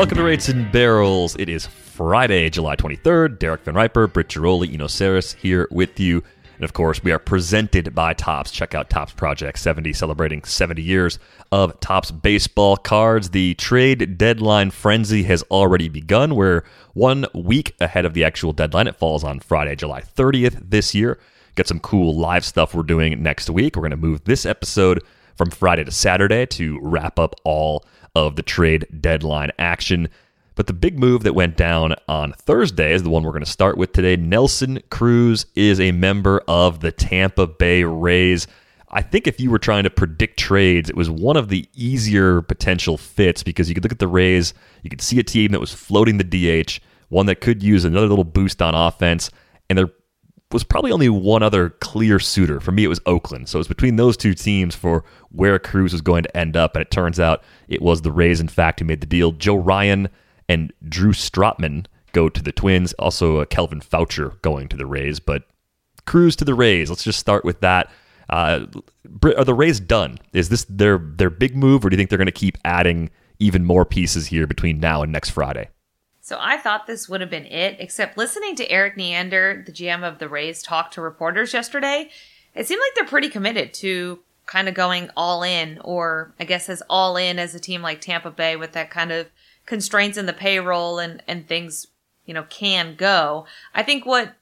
Welcome to Rates and Barrels. It is Friday, July 23rd. Derek VanRiper, Britt Ghiroli, Eno Sarris here with you. And of course, we are presented by Topps. Check out Topps Project 70, celebrating 70 years of Topps baseball cards. The trade deadline frenzy has already begun. We're one week ahead of the actual deadline. It falls on Friday, July 30th this year. Got some cool live stuff we're doing next week. We're going to move this episode from Friday to Saturday to wrap up all of the trade deadline action. But the big move that went down on Thursday is the one we're going to start with today. Nelson Cruz is a member of the Tampa Bay Rays. I think if you were trying to predict trades, it was one of the easier potential fits because you could look at the Rays, you could see a team that was floating the DH, one that could use another little boost on offense, and there was probably only one other clear suitor. For me, it was Oakland. So it was between those two teams for where Cruz was going to end up, and it turns out it was the Rays, in fact, who made the deal. Joe Ryan and Drew Strotman go to the Twins. Also, uh, Calvin Faucher going to the Rays, but Cruz to the Rays. Let's just start with that. Uh, are the Rays done? Is this their their big move, or do you think they're going to keep adding even more pieces here between now and next Friday? So I thought this would have been it, except listening to Erik Neander, the GM of the Rays, talk to reporters yesterday, it seemed like they're pretty committed to kind of going all in, or I guess as all in as a team like Tampa Bay with that kind of constraints in the payroll and and things you know can go. I think what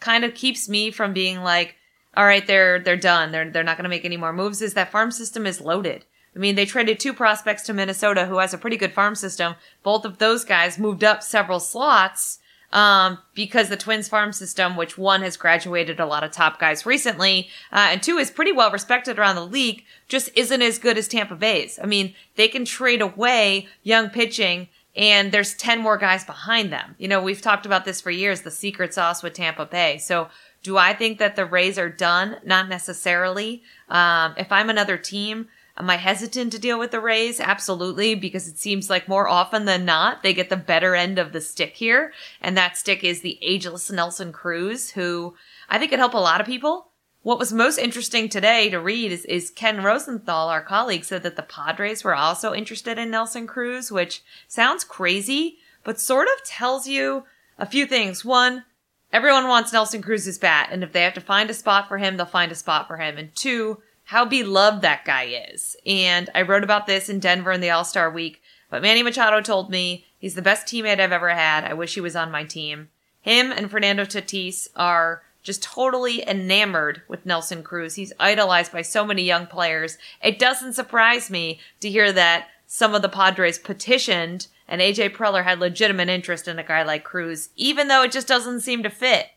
kind of keeps me from being like, all right, they're they're done. They're they're not going to make any more moves. Is that farm system is loaded. I mean, they traded two prospects to Minnesota who has a pretty good farm system. Both of those guys moved up several slots um, because the Twins farm system, which one has graduated a lot of top guys recently, uh, and two is pretty well respected around the league, just isn't as good as Tampa Bay's. I mean, they can trade away young pitching and there's 10 more guys behind them. You know, we've talked about this for years, the secret sauce with Tampa Bay. So do I think that the Rays are done? Not necessarily. Um, if I'm another team, Am I hesitant to deal with the Rays? Absolutely, because it seems like more often than not, they get the better end of the stick here. And that stick is the ageless Nelson Cruz, who I think could help a lot of people. What was most interesting today to read is, is Ken Rosenthal, our colleague, said that the Padres were also interested in Nelson Cruz, which sounds crazy, but sort of tells you a few things. One, everyone wants Nelson Cruz's bat, and if they have to find a spot for him, they'll find a spot for him. And two, how beloved that guy is. And I wrote about this in Denver in the All Star week, but Manny Machado told me he's the best teammate I've ever had. I wish he was on my team. Him and Fernando Tatis are just totally enamored with Nelson Cruz. He's idolized by so many young players. It doesn't surprise me to hear that some of the Padres petitioned and AJ Preller had legitimate interest in a guy like Cruz, even though it just doesn't seem to fit.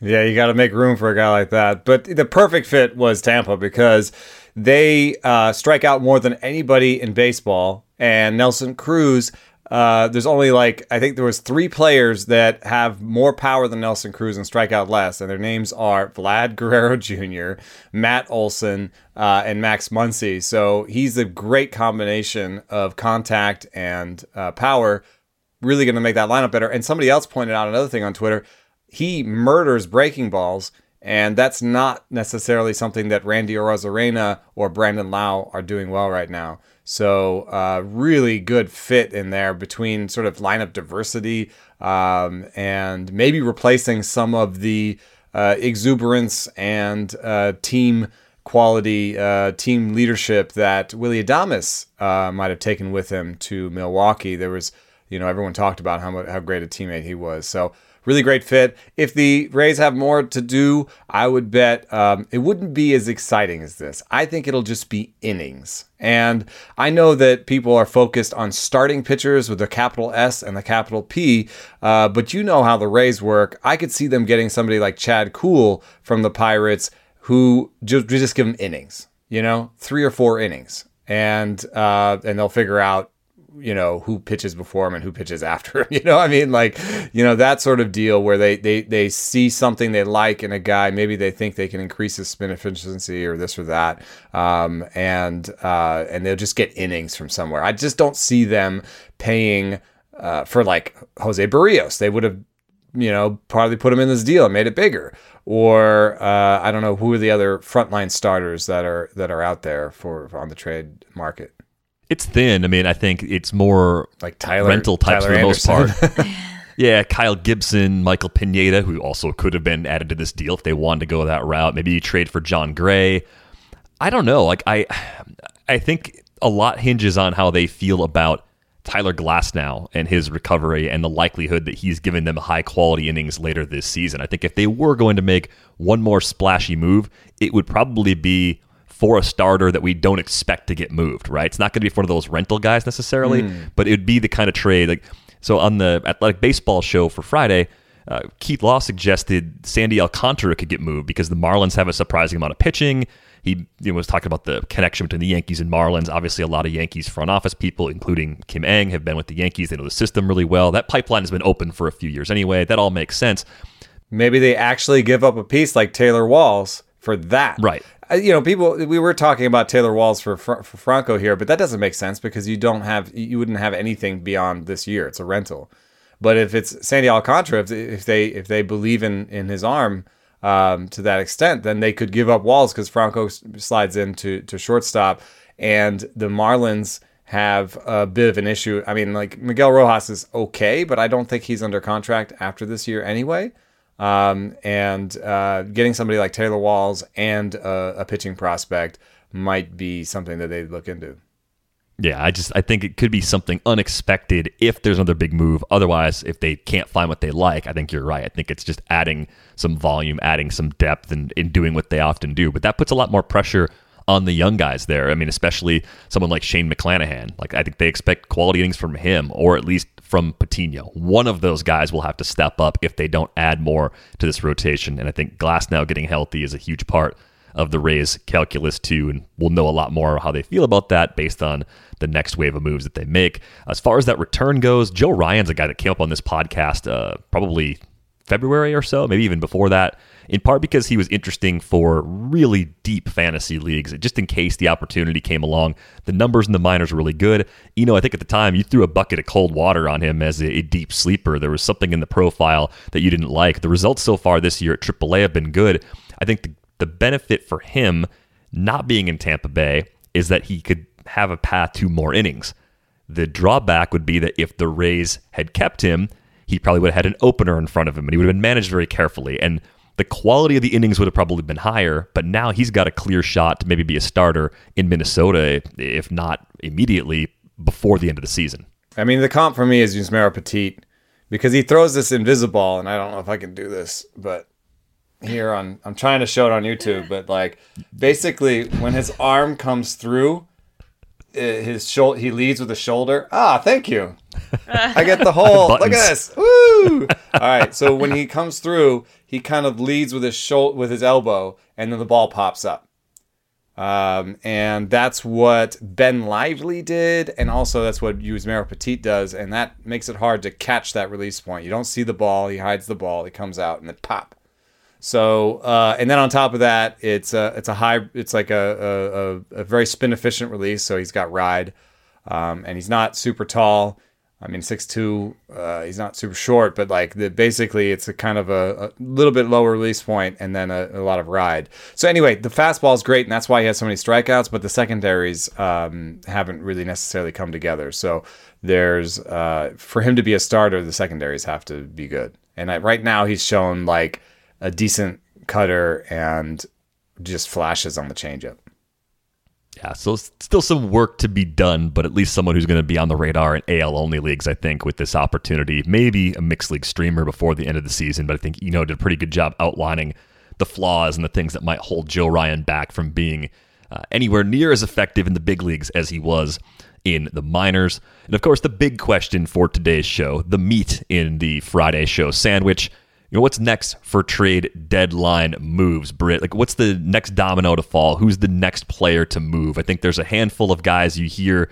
Yeah, you got to make room for a guy like that. But the perfect fit was Tampa because they uh, strike out more than anybody in baseball. And Nelson Cruz, uh, there's only like I think there was three players that have more power than Nelson Cruz and strike out less, and their names are Vlad Guerrero Jr., Matt Olson, uh, and Max Muncy. So he's a great combination of contact and uh, power. Really going to make that lineup better. And somebody else pointed out another thing on Twitter he murders breaking balls, and that's not necessarily something that Randy Arozarena or Brandon Lowe are doing well right now. So, uh, really good fit in there between sort of lineup diversity um, and maybe replacing some of the uh, exuberance and uh, team quality, uh, team leadership that Willie Adames uh, might have taken with him to Milwaukee. There was, you know, everyone talked about how how great a teammate he was. So really great fit. If the Rays have more to do, I would bet um, it wouldn't be as exciting as this. I think it'll just be innings. And I know that people are focused on starting pitchers with the capital S and the capital P, uh, but you know how the Rays work. I could see them getting somebody like Chad Kuhl from the Pirates who just, just give them innings, you know, three or four innings. And uh, and they'll figure out you know who pitches before him and who pitches after him you know i mean? Like you know that sort of deal where they they they see something they like in a guy maybe they think they can increase his spin efficiency or this or that um, and uh, and they'll just get innings from somewhere. I just don't see them paying uh, for like Jose Berrios. They would have you know probably put him in this deal and made it bigger. Or uh, i don't know who are the other frontline starters that are that are out there for on the trade market It's thin. I mean, I think it's more like Tyler rental types Tyler for the most part. yeah, Kyle Gibson, Michael Pineda, who also could have been added to this deal if they wanted to go that route. Maybe you trade for Jon Gray. I don't know. Like I, I think a lot hinges on how they feel about Tyler Glasnow and his recovery and the likelihood that he's giving them high quality innings later this season. I think if they were going to make one more splashy move, it would probably be for a starter that we don't expect to get moved, right? It's not going to be for one of those rental guys necessarily, but it would be the kind of trade like so on the athletic baseball show for Friday, uh, Keith Law suggested Sandy Alcantara could get moved because the Marlins have a surprising amount of pitching. He you know, was talking about the connection between the Yankees and Marlins. Obviously, a lot of Yankees front office people, including Kim Ng, have been with the Yankees. They know the system really well. That pipeline has been open for a few years anyway. That all makes sense. maybe they actually give up a piece like Taylor Walls for that. Right. You know, people. We were talking about Taylor Walls for for Franco here, but that doesn't make sense because you don't have you wouldn't have anything beyond this year. It's a rental. But if it's Sandy Alcantara, if, they if they believe in in his arm um, to that extent, then they could give up Walls because Franco slides into to shortstop, and the Marlins have a bit of an issue. I mean, like Miguel Rojas is okay, but I don't think he's under contract after this year anyway. Um, and uh, getting somebody like Taylor Walls and a, a pitching prospect might be something that they look into. Yeah, I just I think it could be something unexpected if there's another big move. Otherwise, if they can't find what they like, I think you're right. I think it's just adding some volume, adding some depth, and in doing what they often do. But that puts a lot more pressure on the young guys there. I mean, especially someone like Shane McClanahan. Like I think they expect quality innings from him, or at least from Patino. One of those guys will have to step up if they don't add more to this rotation. And I think Glasnow getting healthy is a huge part of the Rays calculus too, and we'll know a lot more how they feel about that based on the next wave of moves that they make. As far as that return goes, Joe Ryan's a guy that came up on this podcast uh, probably February or so, maybe even before that, in part because he was interesting for really deep fantasy leagues, just in case the opportunity came along. The numbers in the minors were really good. You know, I think at the time you threw a bucket of cold water on him as a, a deep sleeper. There was something in the profile that you didn't like. The results so far this year at AAA have been good. I think the, the benefit for him not being in Tampa Bay is that he could have a path to more innings. The drawback would be that if the Rays had kept him, he probably would have had an opener in front of him and he would have been managed very carefully. And the quality of the innings would have probably been higher, but now he's got a clear shot to maybe be a starter in Minnesota, if not immediately before the end of the season. I mean, the comp for me is Yusmeiro Petit because he throws this invisible, and I don't know if I can do this, but here on I'm trying to show it on YouTube, but like basically when his arm comes through, his shoulder he leads with a shoulder. Ah, thank you. I get the whole. look at this. Woo! All right, so when he comes through, he kind of leads with his shoulder with his elbow, and then the ball pops up. Um, and that's what Ben Lively did, and also that's what Yusmeiro Petit does, and that makes it hard to catch that release point. You don't see the ball; he hides the ball, it comes out, and then pop. So, uh, and then on top of that, it's a it's a high, it's like a a, a, very spin efficient release. So he's got ride, um, and he's not super tall. I mean, six two. Uh, he's not super short, but like the basically, it's a kind of a, a little bit lower release point and then a, a lot of ride. So anyway, the fastball is great, and that's why he has so many strikeouts. But the secondaries um, haven't really necessarily come together. So there's uh, for him to be a starter, the secondaries have to be good. And I, right now, he's shown like a decent cutter and just flashes on the changeup. Yeah, so still some work to be done, but at least someone who's going to be on the radar in AL only leagues, I think, with this opportunity. Maybe a mixed league streamer before the end of the season, but I think Eno did a pretty good job outlining the flaws and the things that might hold Joe Ryan back from being uh, anywhere near as effective in the big leagues as he was in the minors. And of course, the big question for today's show, the meat in the Friday show sandwich you know, what's next for trade deadline moves, Britt? Like, what's the next domino to fall? Who's the next player to move? I think there's a handful of guys you hear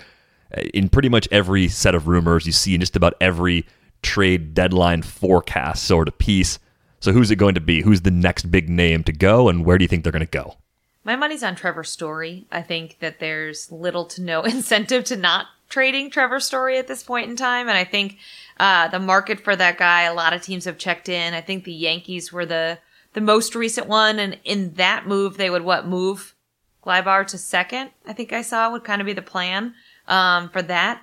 uh, in pretty much every set of rumors you see in just about every trade deadline forecast sort of piece. So, who's it going to be? Who's the next big name to go, and where do you think they're going to go? My money's on Trevor Story. I think that there's little to no incentive to not trading Trevor Story at this point in time, and I think uh, the market for that guy, a lot of teams have checked in. I think the Yankees were the the most recent one, and in that move, they would what move Gleyber to second. I think I saw would kind of be the plan um, for that.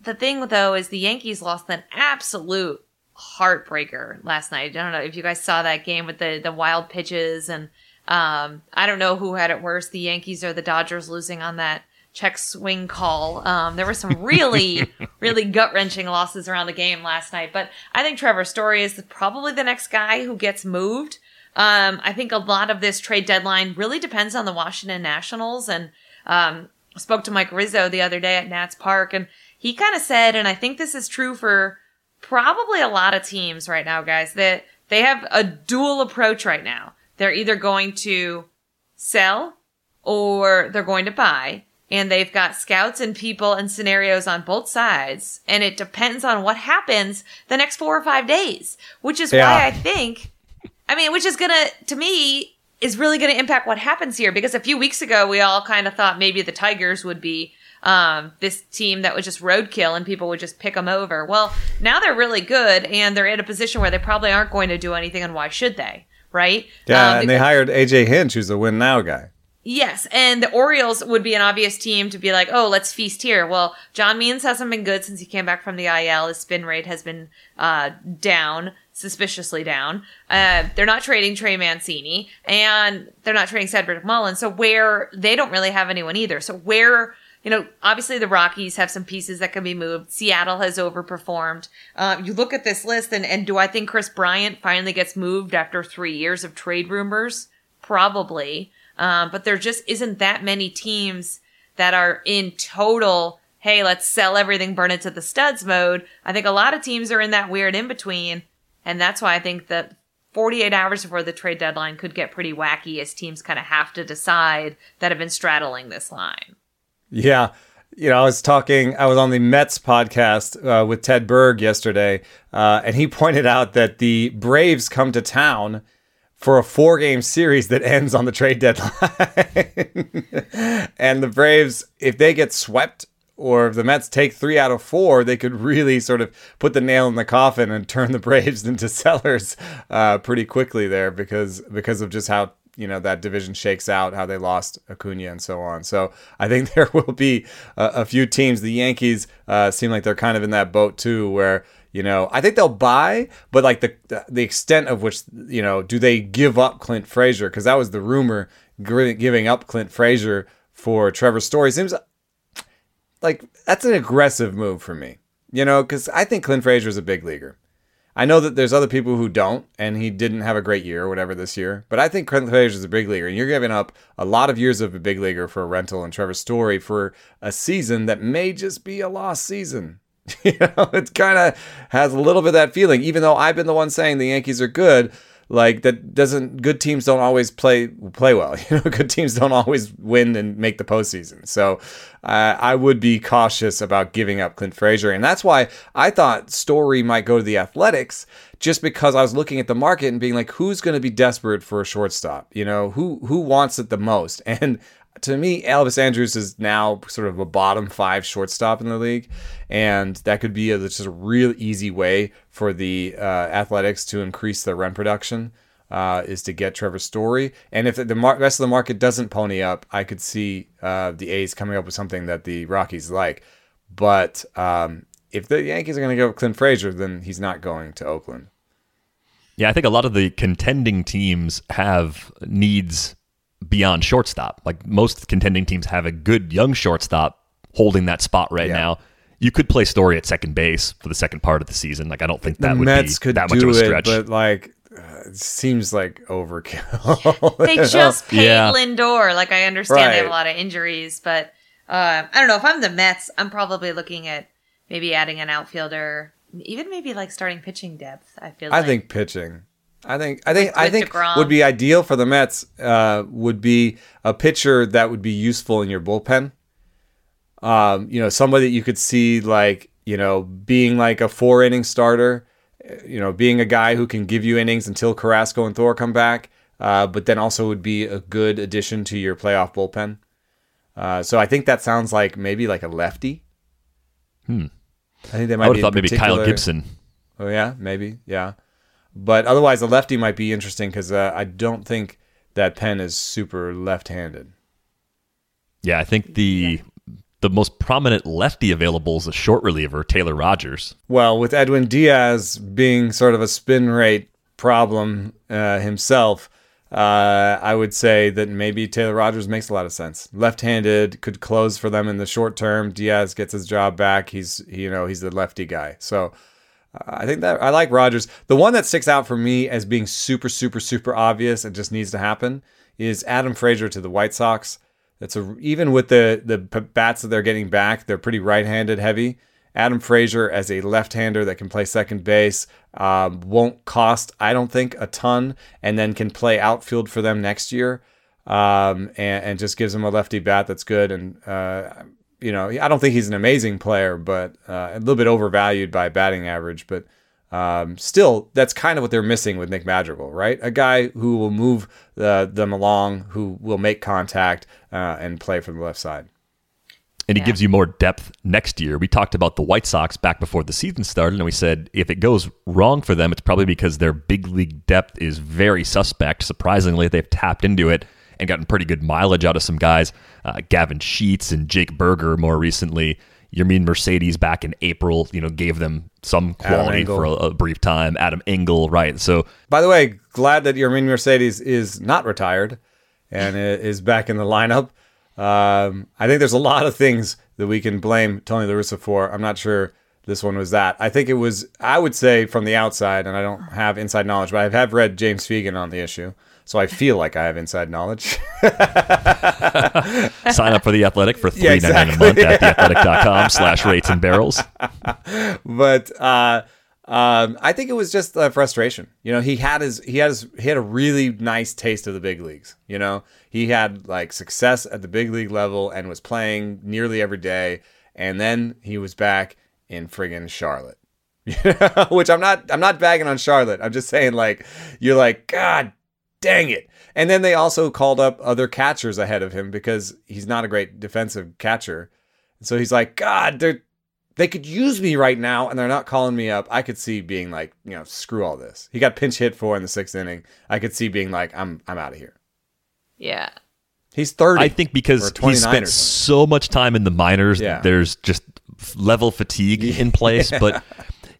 The thing though is the Yankees lost an absolute heartbreaker last night. I don't know if you guys saw that game with the the wild pitches and um, I don't know who had it worse, the Yankees or the Dodgers losing on that check swing call. Um, there were some really, really gut wrenching losses around the game last night, but I think Trevor Story is probably the next guy who gets moved. Um, I think a lot of this trade deadline really depends on the Washington Nationals and, um, spoke to Mike Rizzo the other day at Nats Park and he kind of said, and I think this is true for probably a lot of teams right now, guys, that they have a dual approach right now. They're either going to sell or they're going to buy and they've got scouts and people and scenarios on both sides. And it depends on what happens the next four or five days which is yeah. why i think i mean which is gonna to me is really gonna impact what happens here. Because a few weeks ago we all kind of thought maybe the tigers would be um, this team that was just roadkill and people would just pick them over. Well now they're really good and they're in a position where they probably aren't going to do anything and why should they right? Yeah um, and they hired aj hinch who's a win now guy Yes, and the Orioles would be an obvious team to be like, oh, let's feast here. Well, John Means hasn't been good since he came back from the IL. His spin rate has been uh, down, suspiciously down. Uh, they're not trading Trey Mancini, and they're not trading Cedric Mullins. So where they don't really have anyone either. So where you know, obviously the Rockies have some pieces that can be moved. Seattle has overperformed. Uh, you look at this list, and, and do I think Kris Bryant finally gets moved after three years of trade rumors? Probably. Um, but there just isn't that many teams that are in total, hey, let's sell everything, burn it to the studs mode. I think a lot of teams are in that weird in between. And that's why I think that 48 hours before the trade deadline could get pretty wacky as teams kind of have to decide that have been straddling this line. Yeah. You know, I was talking, I was on the Mets podcast uh, with Ted Berg yesterday, uh, and he pointed out that the Braves come to town for a four game series that ends on the trade deadline. and the Braves, if they get swept or if the Mets take three out of four, they could really sort of put the nail in the coffin and turn the Braves into sellers uh, pretty quickly there because because of just how you know that division shakes out, how they lost Acuna and so on. So I think there will be a, a few teams. The Yankees uh, seem like they're kind of in that boat too, where you know, I think they'll buy, but like the the extent of which, you know, do they give up Clint Frazier? Because that was the rumor, giving up Clint Frazier for Trevor Story seems like that's an aggressive move for me. You know, because I think Clint Frazier is a big leaguer. I know that there's other people who don't, and he didn't have a great year or whatever this year. But I think Clint Frazier is a big leaguer, and you're giving up a lot of years of a big leaguer for a rental and Trevor Story for a season that may just be a lost season. you know, it kind of has a little bit of that feeling, even though I've been the one saying the Yankees are good. Like that doesn't good teams don't always play play well. You know, good teams don't always win and make the postseason. So uh, I would be cautious about giving up Clint Frazier, and that's why I thought Story might go to the Athletics, just because I was looking at the market and being like, who's going to be desperate for a shortstop? You know, who who wants it the most? And to me, Elvis Andrus is now sort of a bottom five shortstop in the league, and that could be a, just a real easy way for the uh, Athletics to increase their run production. Uh, is to get Trevor Story, and if the mar- rest of the market doesn't pony up, I could see uh, the A's coming up with something that the Rockies like. But um, if the Yankees are going to go with Clint Frazier, then he's not going to Oakland. Yeah, I think a lot of the contending teams have needs beyond shortstop. Like most contending teams have a good young shortstop holding that spot right Yeah. now. You could play Story at second base for the second part of the season. Like I don't think that the would Mets be could that much of a it, stretch. but like, uh, it seems like overkill. They just paid Yeah. Lindor. Like I understand they have a lot of injuries, but uh, I don't know. If I'm the Mets, I'm probably looking at maybe adding an outfielder, even maybe like starting pitching depth. I feel. I like. think pitching. I think I think With- I think DeGrom. would be ideal for the Mets. Uh, would be a pitcher that would be useful in your bullpen. Um, you know, somebody that you could see like you know being like a four inning starter. uh, You know, being a guy who can give you innings until Carrasco and Thor come back, uh, but then also would be a good addition to your playoff bullpen. Uh, so I think that sounds like maybe like a lefty. Hmm. I think they might I would have thought in maybe Kyle Gibson. Oh yeah, maybe yeah. But otherwise, a lefty might be interesting because uh, I don't think that pen is super left-handed. Yeah, I think the the most prominent lefty available is a short reliever, Taylor Rogers. Well, with Edwin Diaz being sort of a spin rate problem uh, himself, uh, I would say that maybe Taylor Rogers makes a lot of sense. Left-handed could close for them in the short term. Diaz gets his job back. He's you know he's the lefty guy, so. I think that I like Rogers. The one that sticks out for me as being super, super, super obvious and just needs to happen is Adam Frazier to the White Sox. That's a even with the the bats that they're getting back, they're pretty right-handed heavy. Adam Frazier as a left-hander that can play second base um, won't cost, I don't think, a ton, and then can play outfield for them next year, um, and, and just gives them a lefty bat that's good. And uh, you know, I don't think he's an amazing player, but uh, a little bit overvalued by batting average. But um, still, that's kind of what they're missing with Nick Madrigal, right? A guy who will move uh, them along, who will make contact uh, and play from the left side. and he Yeah. gives you more depth next year. We talked about the White Sox back before the season started, and we said if it goes wrong for them, it's probably because their big league depth is very suspect. Surprisingly, they've tapped into it and gotten pretty good mileage out of some guys. Uh, Gavin Sheets and Jake Burger more recently. Yermin Mercedes back in April, you know, gave them some quality for a, a brief time. Adam Engel, right? So By the way, glad that Yermin Mercedes is not retired and is back in the lineup. Um, I think there's a lot of things that we can blame Tony La Russa for. I'm not sure this one was that. I think it was, I would say from the outside, and I don't have inside knowledge, but I have read James Fegan on the issue. So I feel like I have inside knowledge. sign up for the Athletic for three Yeah, ninety nine exactly. a month at theathletic.com slash rates and barrels. but uh, um, I think it was just uh, frustration. You know, he had his he had his he had a really nice taste of the big leagues. You know, he had like success at the big league level and was playing nearly every day, and then he was back in friggin' Charlotte. Which I'm not I'm not bagging on Charlotte. I'm just saying like you're like God dang it. And then they also called up other catchers ahead of him because he's not a great defensive catcher. So he's like, God, they're they could use me right now and they're not calling me up. I could see being like, you know, screw all this. He got pinch hit for in the sixth inning. I could see being like, I'm I'm out of here. Yeah. He's 30. I think because or 29 he spent so much time in the minors, Yeah. there's just level fatigue in place. But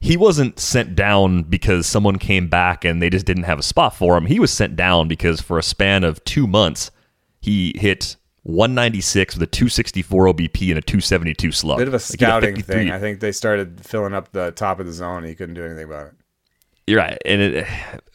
he wasn't sent down because someone came back and they just didn't have a spot for him. He was sent down because for a span of two months, he hit 196 with a 264 OBP and a 272 slug. bit of a Like, scouting 53. thing. I think they started filling up the top of the zone. And he couldn't do anything about it. You're right. And it,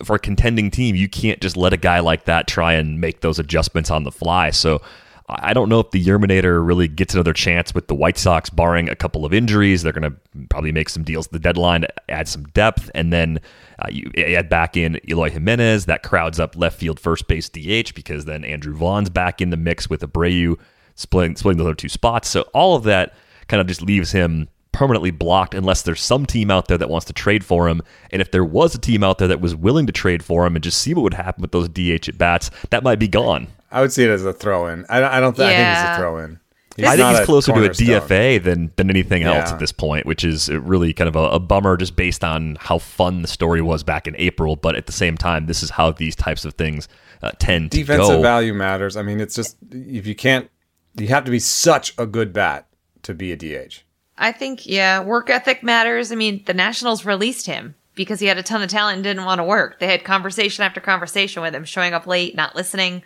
for a contending team, you can't just let a guy like that try and make those adjustments on the fly. So I don't know if the Yerminator really gets another chance with the White Sox, barring a couple of injuries. They're going to probably make some deals at the deadline, add some depth, and then uh, you add back in Eloy Jimenez. That crowds up left field, first base, DH, because then Andrew Vaughn's back in the mix with Abreu splitting, splitting those other two spots. So all of that kind of just leaves him permanently blocked unless there's some team out there that wants to trade for him. And if there was a team out there that was willing to trade for him and just see what would happen with those DH at bats, that might be gone. I would see it as a throw in. I, don't- I don't. Th- I think he's a throw in. I think he's closer to a cornerstone. DFA than than anything else Yeah. at this point, which is really kind of a, a bummer just based on how fun the story was back in April. But at the same time, this is how these types of things uh, tend to go. Defensive value matters. I mean, it's just if you can't, you have to be such a good bat to be a DH. I think, yeah, work ethic matters. I mean, the Nationals released him because he had a ton of talent and didn't want to work. They had conversation after conversation with him, showing up late, not listening.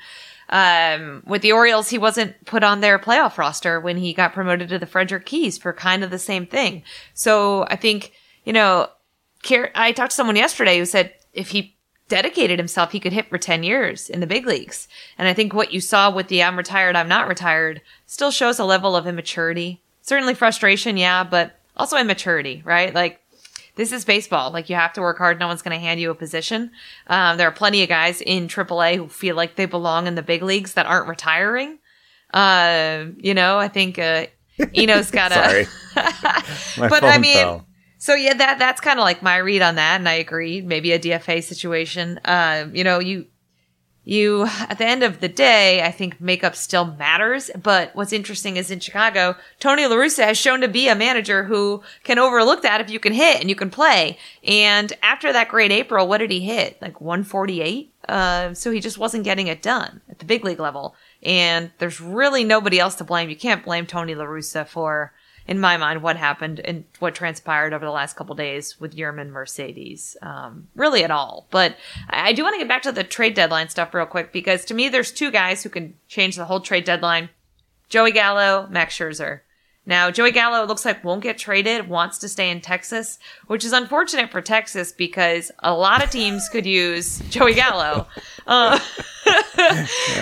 Um, with the Orioles, he wasn't put on their playoff roster when he got promoted to the Frederick Keys for kind of the same thing. So I think, you know, I talked to someone yesterday who said if he dedicated himself, he could hit for 10 years in the big leagues. And I think what you saw with the I'm retired, I'm not retired still shows a level of immaturity. Certainly frustration, yeah, but also immaturity, right? Like, this is baseball. Like, you have to work hard. No one's going to hand you a position. Um, there are plenty of guys in AAA who feel like they belong in the big leagues that aren't retiring. Uh, you know, I think, uh, Eno's got a. but I mean, fell. So yeah, that that's kind of like my read on that, and I agree. Maybe a DFA situation. Uh, you know, you you at the end of the day, I think makeup still matters. But what's interesting is in Chicago, Tony La Russa has shown to be a manager who can overlook that if you can hit and you can play. And after that great April, what did he hit? Like 148. Uh, so he just wasn't getting it done at the big league level. And there's really nobody else to blame. You can't blame Tony La Russa for in my mind, what happened and what transpired over the last couple days with Yermin Mercedes, um, really at all. But I do want to get back to the trade deadline stuff real quick because to me, there's two guys who can change the whole trade deadline: Joey Gallo, Max Scherzer. Now, Joey Gallo looks like won't get traded, wants to stay in Texas, which is unfortunate for Texas because a lot of teams could use Joey Gallo. Uh,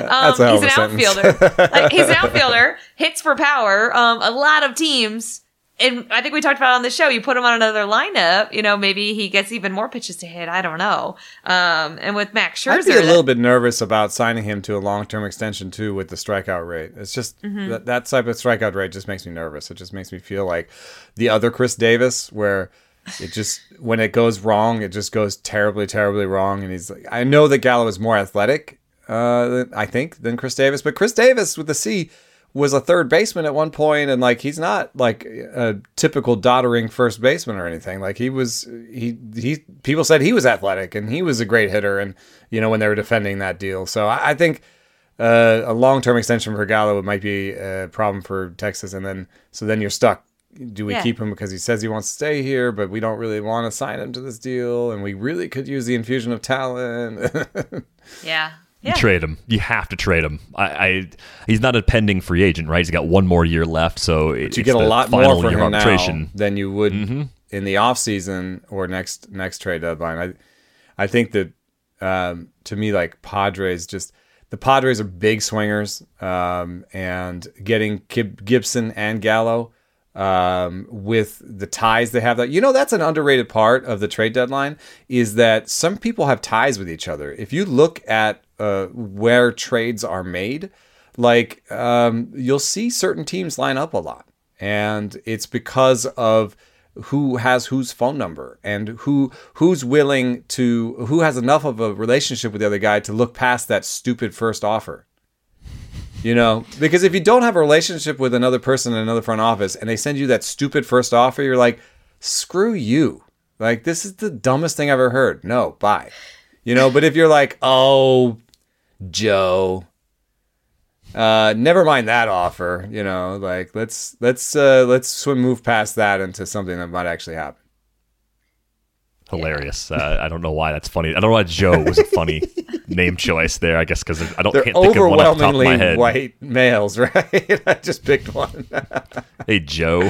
um, he's an outfielder. like, he's an outfielder, hits for power. Um, a lot of teams, and I think we talked about on the show. You put him on another lineup, you know, maybe he gets even more pitches to hit. I don't know. Um, and with Max Scherzer, I'd be a little bit nervous about signing him to a long term extension too with the strikeout rate. It's just mm-hmm. that, that type of strikeout rate just makes me nervous. It just makes me feel like the other Chris Davis, where it just when it goes wrong, it just goes terribly, terribly wrong. And he's like, I know that Gallo is more athletic, uh, I think, than Chris Davis, but Chris Davis with the C was a third baseman at one point, and like he's not like a typical doddering first baseman or anything. Like he was, he he people said he was athletic and he was a great hitter, and you know when they were defending that deal. So I, I think. Uh, a long-term extension for Gallo might be a problem for Texas, and then so then you're stuck do we yeah. keep him because he says he wants to stay here, but we don't really want to sign him to this deal, and we really could use the infusion of talent? yeah. Yeah. trade him. You have to trade him. I, I, he's not a pending free agent, right? He's got one more year left, so it, you get a lot more for him now than you would mm-hmm. in the off season or next next trade deadline. I I think that um, to me, like Padres, just the Padres are big swingers, um, and getting Gibson and Gallo um, with the ties they have. That you know, that's an underrated part of the trade deadline is that some people have ties with each other. If you look at uh, where trades are made, like um, you'll see certain teams line up a lot, and it's because of who has whose phone number and who who's willing to who has enough of a relationship with the other guy to look past that stupid first offer you know, because if you don't have a relationship with another person in another front office and they send you that stupid first offer, you're like, screw you. Like, this is the dumbest thing I've ever heard. No, bye. You know, but if you're like, oh, Joe, uh, never mind that offer, you know, like let's let's uh let's swim move past that into something that might actually happen hilarious. Uh, I don't know why that's funny. I don't know why Joe was a funny name choice there. I guess because I don't They're can't think of one off the top of my head. white males, right? I just picked one. hey Joe.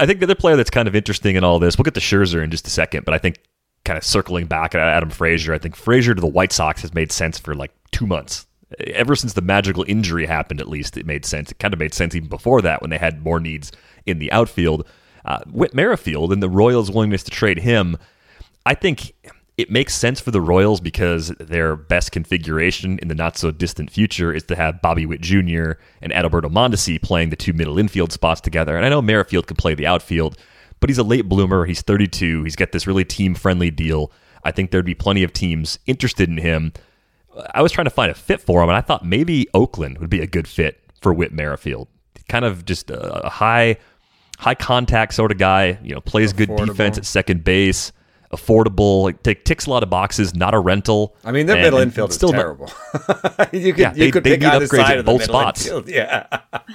I think the other player that's kind of interesting in all this, we'll get to Scherzer in just a second, but I think kind of circling back at Adam Frazier, I think Frazier to the White Sox has made sense for like two months. Ever since the Madrigal injury happened, at least it made sense. It kind of made sense even before that when they had more needs in the outfield. Uh, Whit Merrifield and the Royals' willingness to trade him, I think it makes sense for the Royals because their best configuration in the not so distant future is to have Bobby Witt Jr. and Adalberto Mondesi playing the two middle infield spots together. And I know Merrifield could play the outfield, but he's a late bloomer. He's 32. He's got this really team friendly deal. I think there'd be plenty of teams interested in him. I was trying to find a fit for him, and I thought maybe Oakland would be a good fit for Whit Merrifield. Kind of just a high, high contact sort of guy. You know, plays good defense at second base affordable, like tick, ticks a lot of boxes, not a rental. I mean, their and- middle infield is still not- terrible. you could Yeah, you they- could they pick need upgrades side at of both spots. infield. Yeah,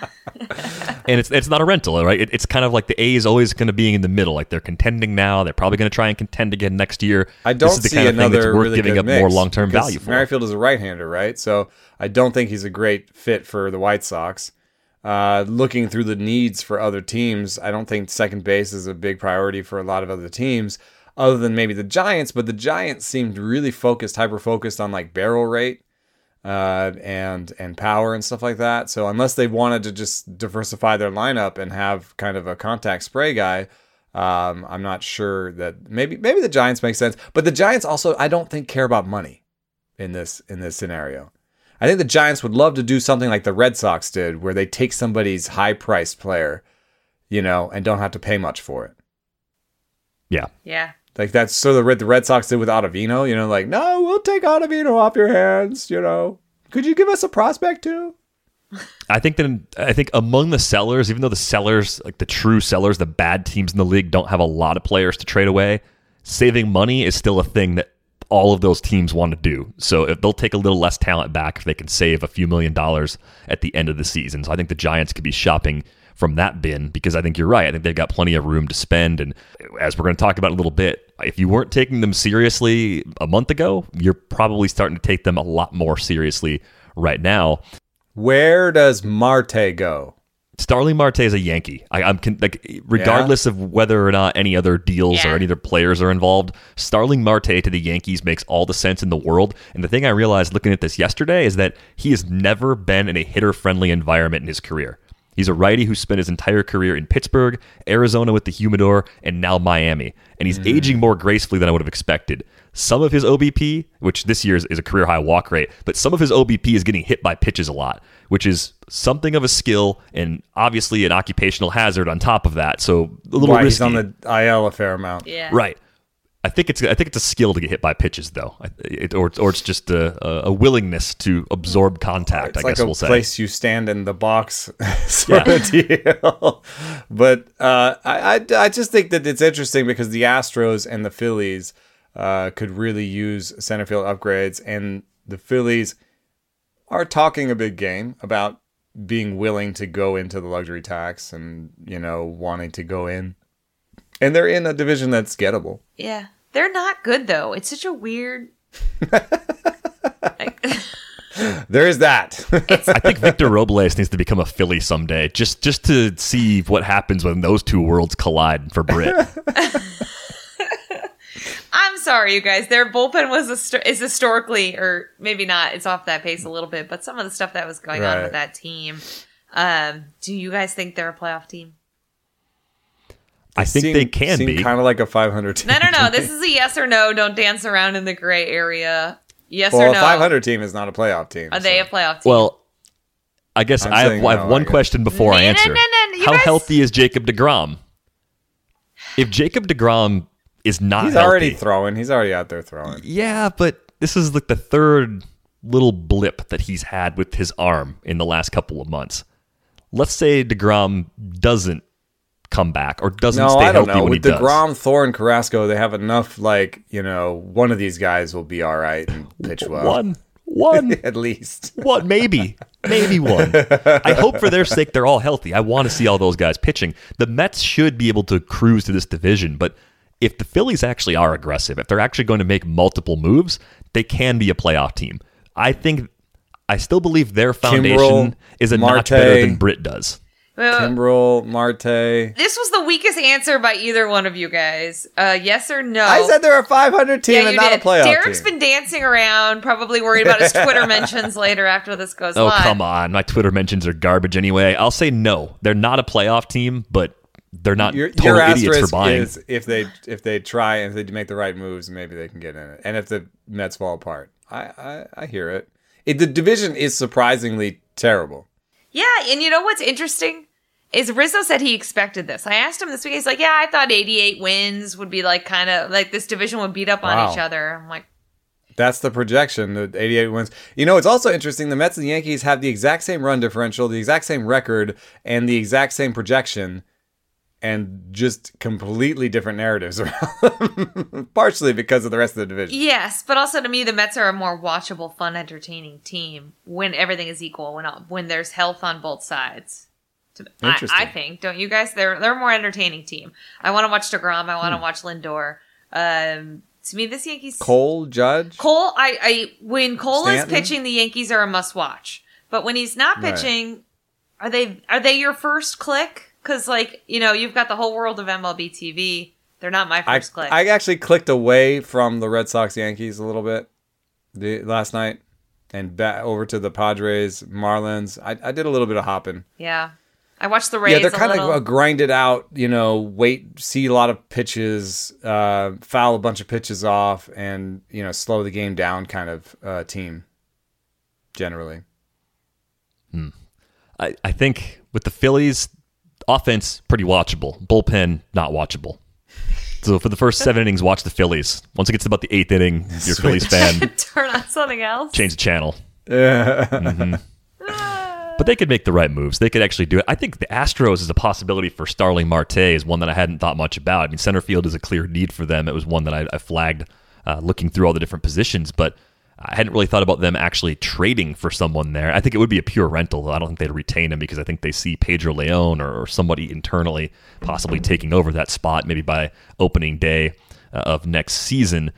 and it's it's not a rental, right? It, it's kind of like the A is always going to be in the middle. Like they're contending now, they're probably going to try and contend again next year. I don't this is the see kind of thing that's worth really giving up more long term value for. Merrifield is a right-hander, right? So I don't think he's a great fit for the White Sox. Uh, looking through the needs for other teams, I don't think second base is a big priority for a lot of other teams, other than maybe the Giants. But the Giants seemed really focused, hyper focused on like barrel rate uh, and and power and stuff like that. So unless they wanted to just diversify their lineup and have kind of a contact spray guy, um, I'm not sure that maybe maybe the Giants make sense. But the Giants also I don't think care about money in this in this scenario. I think the Giants would love to do something like the Red Sox did, where they take somebody's high priced player, you know, and don't have to pay much for it. Yeah, Yeah. Like that's so the Red, the Red Sox did with Ottavino, you know, like, no, we'll take Ottavino off your hands, you know. Could you give us a prospect too? I think that I think among the sellers, even though the sellers, like the true sellers, the bad teams in the league, don't have a lot of players to trade away, saving money is still a thing that all of those teams want to do. So if they'll take a little less talent back if they can save a few million dollars at the end of the season. So I think the Giants could be shopping from that bin because I think you're right. I think they've got plenty of room to spend. And as we're going to talk about in a little bit, if you weren't taking them seriously a month ago, you're probably starting to take them a lot more seriously right now. Where does Marte go? Starling Marte is a Yankee. I, I'm con- like, regardless of whether or not any other deals Yeah. or any other players are involved. Starling Marte to the Yankees makes all the sense in the world. And the thing I realized looking at this yesterday is that he has never been in a hitter-friendly environment in his career. He's a righty who spent his entire career in Pittsburgh, Arizona with the Humidor, and now Miami. And he's mm. aging more gracefully than I would have expected. Some of his OBP, which this year is, is a career high walk rate, but some of his OBP is getting hit by pitches a lot, which is something of a skill and obviously an occupational hazard on top of that. So a little Why risky. he's on the IL a fair amount. Yeah. Right. I think it's I think it's a skill to get hit by pitches though, it, or or it's just a, a willingness to absorb contact. It's I like guess a we'll say. place you stand in the box sort of deal. but uh, I, I I just think that it's interesting because the Astros and the Phillies uh, could really use center field upgrades, and the Phillies are talking a big game about being willing to go into the luxury tax and you know wanting to go in, and they're in a division that's gettable. Yeah. They're not good though. It's such a weird. like, There is that. I think Victor Robles needs to become a Philly someday, just just to see what happens when those two worlds collide for Britt. I'm sorry, you guys. Their bullpen was a, is historically, or maybe not. It's off that pace a little bit, but some of the stuff that was going on with that team. Um, do you guys think they're a playoff team? I think they can be. kind of like a 500 team. No, no, no. this is a yes or no. Don't dance around in the gray area. Yes Well, or a no? 500 team is not a playoff team. Are they a playoff team? Well, I guess I'm have, saying I have one I question before I No, no, answer. no, no, you How guys- healthy is Jacob Degrom? If Jacob Degrom is not He's healthy, already throwing. He's already out there throwing. Yeah, but this is like the third little blip that he's had with his arm in the last couple of months. Let's say DeGrom doesn't come back or doesn't No, stay I don't healthy know. when With he does. DeGrom, Thor, and Carrasco, they have enough, like, you know, one of these guys will be all right and pitch well. One, one, At least. one, maybe, maybe one. I hope for their sake they're all healthy. I want to see all those guys pitching. The Mets should be able to cruise to this division, but if the Phillies actually are aggressive, if they're actually going to make multiple moves, they can be a playoff team. I think I still believe their foundation Kimbrel, is a Marte. notch better than Britt does. Uh, Kimbrel, Marte. this was the weakest answer by either one of you guys. Uh, yes or no? I said they're a 500 team yeah, and not did. a playoff Derek's team. been dancing around, probably worried about his Twitter mentions later after this goes Oh, live. come on. My Twitter mentions are garbage anyway. I'll say no. They're not a playoff team, but they're not your, total your idiots for buying. is if they if they try and if they make the right moves, maybe they can get in it. And if the Mets fall apart, I I, I hear it. it. The division is surprisingly terrible. Yeah, and you know what's interesting is Rizzo said he expected this. I asked him this week. He's like, "Yeah, I thought 88 wins would be like kind of like this division would beat up on Wow. each other." I'm like, That's the projection. The 88 wins. You know, it's also interesting. The Mets and the Yankees have the exact same run differential, the exact same record, and the exact same projection, and just completely different narratives around them. Partially because of the rest of the division. "Yes," but also to me, the Mets are a more watchable, fun, entertaining team when everything is equal. When when there's health on both sides. To- I, Interesting. I think, don't you guys? They're they're a more entertaining team. I want to watch Degrom. I want Hmm. to watch Lindor. Um, to me, this Yankees Cole, Judge. Cole, I, I when Cole Stanton? is pitching, the Yankees are a must watch. But when he's not Right. pitching, are they are they your first click? Because like you know, you've got the whole world of MLB TV. They're not my I, first click. I actually clicked away from the Red Sox Yankees a little bit the, last night and back over to the Padres Marlins. I, I did a little bit of hopping. yeah, I watched the Rays. yeah, they're kind little. of grinded out. You know, wait, see a lot of pitches, uh, foul a bunch of pitches off, and you know, slow the game down kind of uh, team. Generally, I, I think with the Phillies, offense pretty watchable. Bullpen not watchable. So for the first seven innings, watch the Phillies. Once it gets to about the eighth inning, you're Phillies fan. turn on something else. Change the channel. Mhm. But they could make the right moves. They could actually do it. I think the Astros is a possibility for Starling Marte is one that I hadn't thought much about. I mean, center field is a clear need for them. It was one that I, I flagged uh, looking through all the different positions, but I hadn't really thought about them actually trading for someone there. I think it would be a pure rental, though. I don't think they'd retain him because I think they see Pedro Leon or, or somebody internally possibly taking over that spot maybe by opening day uh, of next season.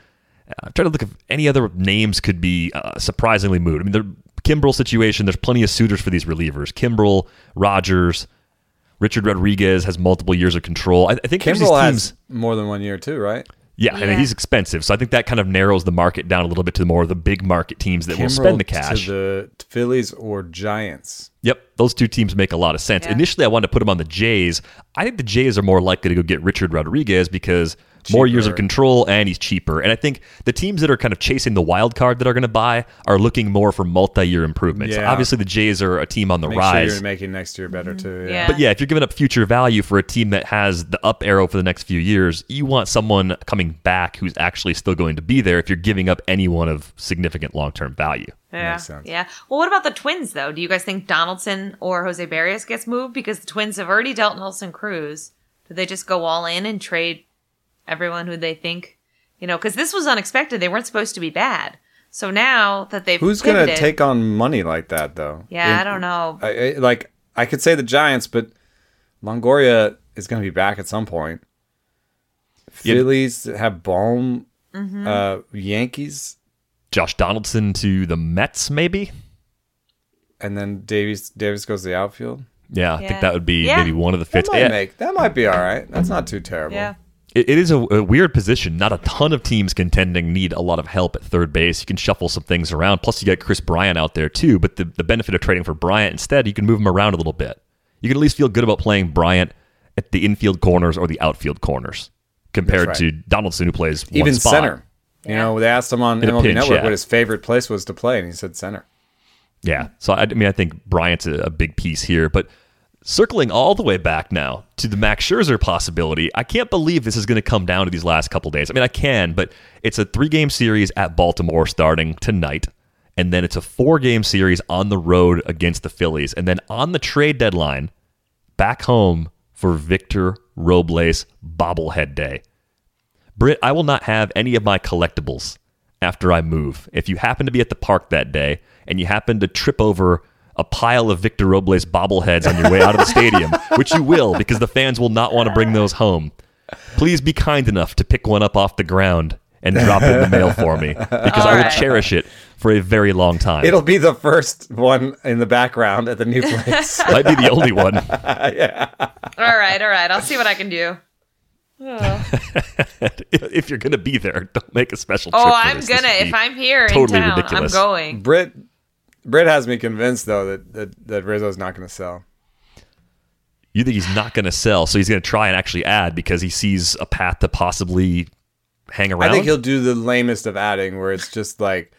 Uh, I'm trying to look if any other names could be uh, surprisingly moved. I mean, the Kimbrel situation, there's plenty of suitors for these relievers. Kimbrel, Rogers, Richard Rodriguez has multiple years of control. I, I think there's these teams. has more than one year too, right? Yeah, I Yeah. mean, he's expensive. So I think that kind of narrows the market down a little bit to the more of the big market teams that will spend the cash. to the Phillies or Giants. Yep, those two teams make a lot of sense. Yeah. Initially, I wanted to put him on the Jays. I think the Jays are more likely to go get Richard Rodriguez because more years of control and he's cheaper. And I think the teams that are kind of chasing the wild card that are going to buy are looking more for multi-year improvements. Yeah. Obviously, the Jays are a team on the Make sure rise. you're making next year better too. Yeah. Yeah. But yeah, if you're giving up future value for a team that has the up arrow for the next few years, you want someone coming back who's actually still going to be there if you're giving up anyone of significant long term value. Yeah, Makes sense. yeah. Well, what about the Twins though? Do you guys think Donaldson or Jose Berrios gets moved because the Twins have already dealt Nelson Cruz? Do they just go all in and trade everyone who they think, you know? Because this was unexpected. They weren't supposed to be bad. So now that they've Who's going to take on money like that though? Yeah, In- I don't know. I, I, like I could say the Giants, but Longoria is going to be back at some point. Yeah. Phillies have Bohm. Mm-hmm. Uh, Yankees, Josh Donaldson to the Mets, maybe? and then Davis. Davis goes to the outfield. Yeah, I Yeah. think that would be Yeah. maybe one of the That fits. might Yeah, make that might be all right. That's not too terrible. yeah. It, it is a, a weird position. Not a ton of teams contending need a lot of help at third base. You can shuffle some things around. Plus, you get Kris Bryant out there too. But the, the benefit of trading for Bryant instead, you can move him around a little bit. You can at least feel good about playing Bryant at the infield corners or the outfield corners compared That's to. Donaldson, who plays one Even spot. center. You know, they asked him on In MLB pinch, Network yeah. what his favorite place was to play, and he said center. Yeah. So I, I mean, I think Bryant's a, a big piece here, but circling all the way back now to the Max Scherzer possibility, I can't believe this is going to come down to these last couple days. I mean, I can, but it's a three-game series at Baltimore starting tonight, and then it's a four-game series on the road against the Phillies, and then on the trade deadline, back home for Victor Robles bobblehead day. Britt, I will not have any of my collectibles after I move. If you happen to be at the park that day and you happen to trip over a pile of Victor Robles bobbleheads on your way out of the stadium, which you will because the fans will not want to bring those home, please be kind enough to pick one up off the ground and drop it in the mail for me because I will Alright. cherish it for a very long time. It'll be the first one in the background at the new place. Might be the only one. yeah. All right, all right. I'll see what I can do. Oh, if you're gonna be there, don't make a special trip. Oh, I'm this. This gonna. If I'm here totally in town, ridiculous. I'm going. Brit, Brit has me convinced though that that, that Rizzo's not going to sell. You think he's not gonna sell, so he's gonna try and actually add because he sees a path to possibly hang around. I think he'll do the lamest of adding, where it's just like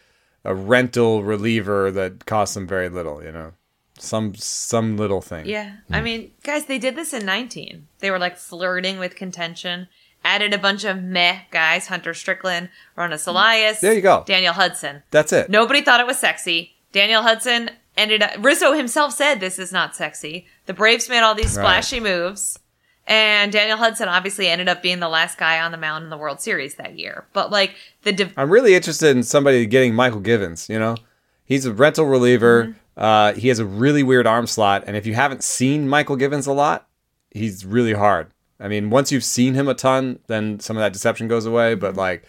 a rental reliever that costs him very little. You know, some some little thing. Yeah. Hmm. I mean, guys, they did this in 19. They were like flirting with contention, added a bunch of meh guys Hunter Strickland, Roenis Elias. There you go. Daniel Hudson. That's it. Nobody thought it was sexy. Daniel Hudson ended up, Rizzo himself said this is not sexy. The Braves made all these Right. splashy moves. And Daniel Hudson obviously ended up being the last guy on the mound in the World Series that year. But like the div- I'm really interested in somebody getting Michael Givens. You know, he's a rental reliever. Mm-hmm. Uh, he has a really weird arm slot, and if you haven't seen Michael Givens a lot, he's really hard. I mean, once you've seen him a ton, then some of that deception goes away. But Mm-hmm. like,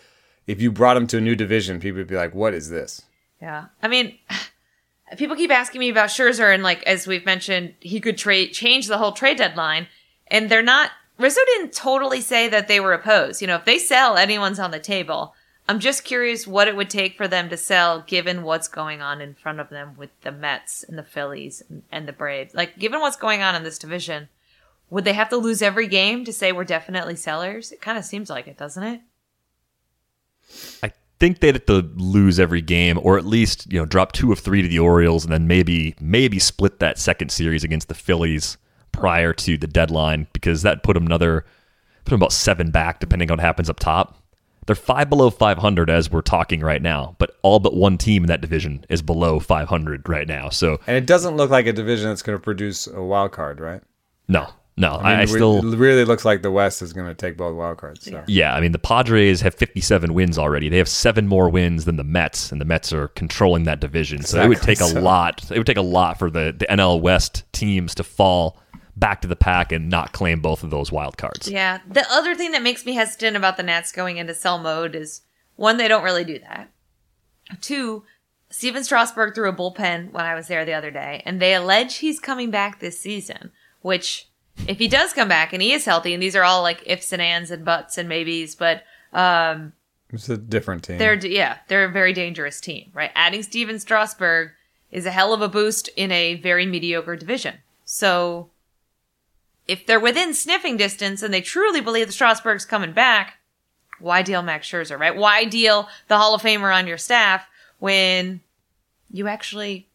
if you brought him to a new division, people would be like, "What is this?" Yeah. I mean, people keep asking me about Scherzer, and like as we've mentioned, he could trade change the whole trade deadline, and they're not. Rizzo didn't totally say that they were opposed. You know, if they sell, anyone's on the table. I'm just curious what it would take for them to sell, given what's going on in front of them with the Mets and the Phillies and, and the Braves. Like, given what's going on in this division, would they have to lose every game to say we're definitely sellers? It kind of seems like it, doesn't it? I think they'd have to lose every game, or at least you know drop two of three to the Orioles, and then maybe maybe split that second series against the Phillies prior to the deadline because that put them another put them about seven back, depending on what happens up top. They're five below 500 as we're talking right now, but all but one team in that division is below 500 right now. So And it doesn't look like a division that's going to produce a wild card, right? no, no, I, mean, I re- still it really looks like the West is going to take both wild cards. So. Yeah, I mean the Padres have 57 wins already. They have seven more wins than the Mets, and the Mets are controlling that division. So it would take Exactly a so. lot. It would take a lot for the, the NL West teams to fall back to the pack and not claim both of those wild cards. Yeah. The other thing that makes me hesitant about the Nats going into sell mode is one, they don't really do that. Two, Stephen Strasburg threw a bullpen when I was there the other day, and they allege he's coming back this season, which if he does come back and he is healthy, and these are all like ifs and ands and buts and maybes, but um It's a different team. they're yeah, they're a very dangerous team, right? Adding Stephen Strasburg is a hell of a boost in a very mediocre division. So if they're within sniffing distance and they truly believe that Strasburg's coming back, why deal Max Scherzer, right? Why deal the Hall of Famer on your staff when you actually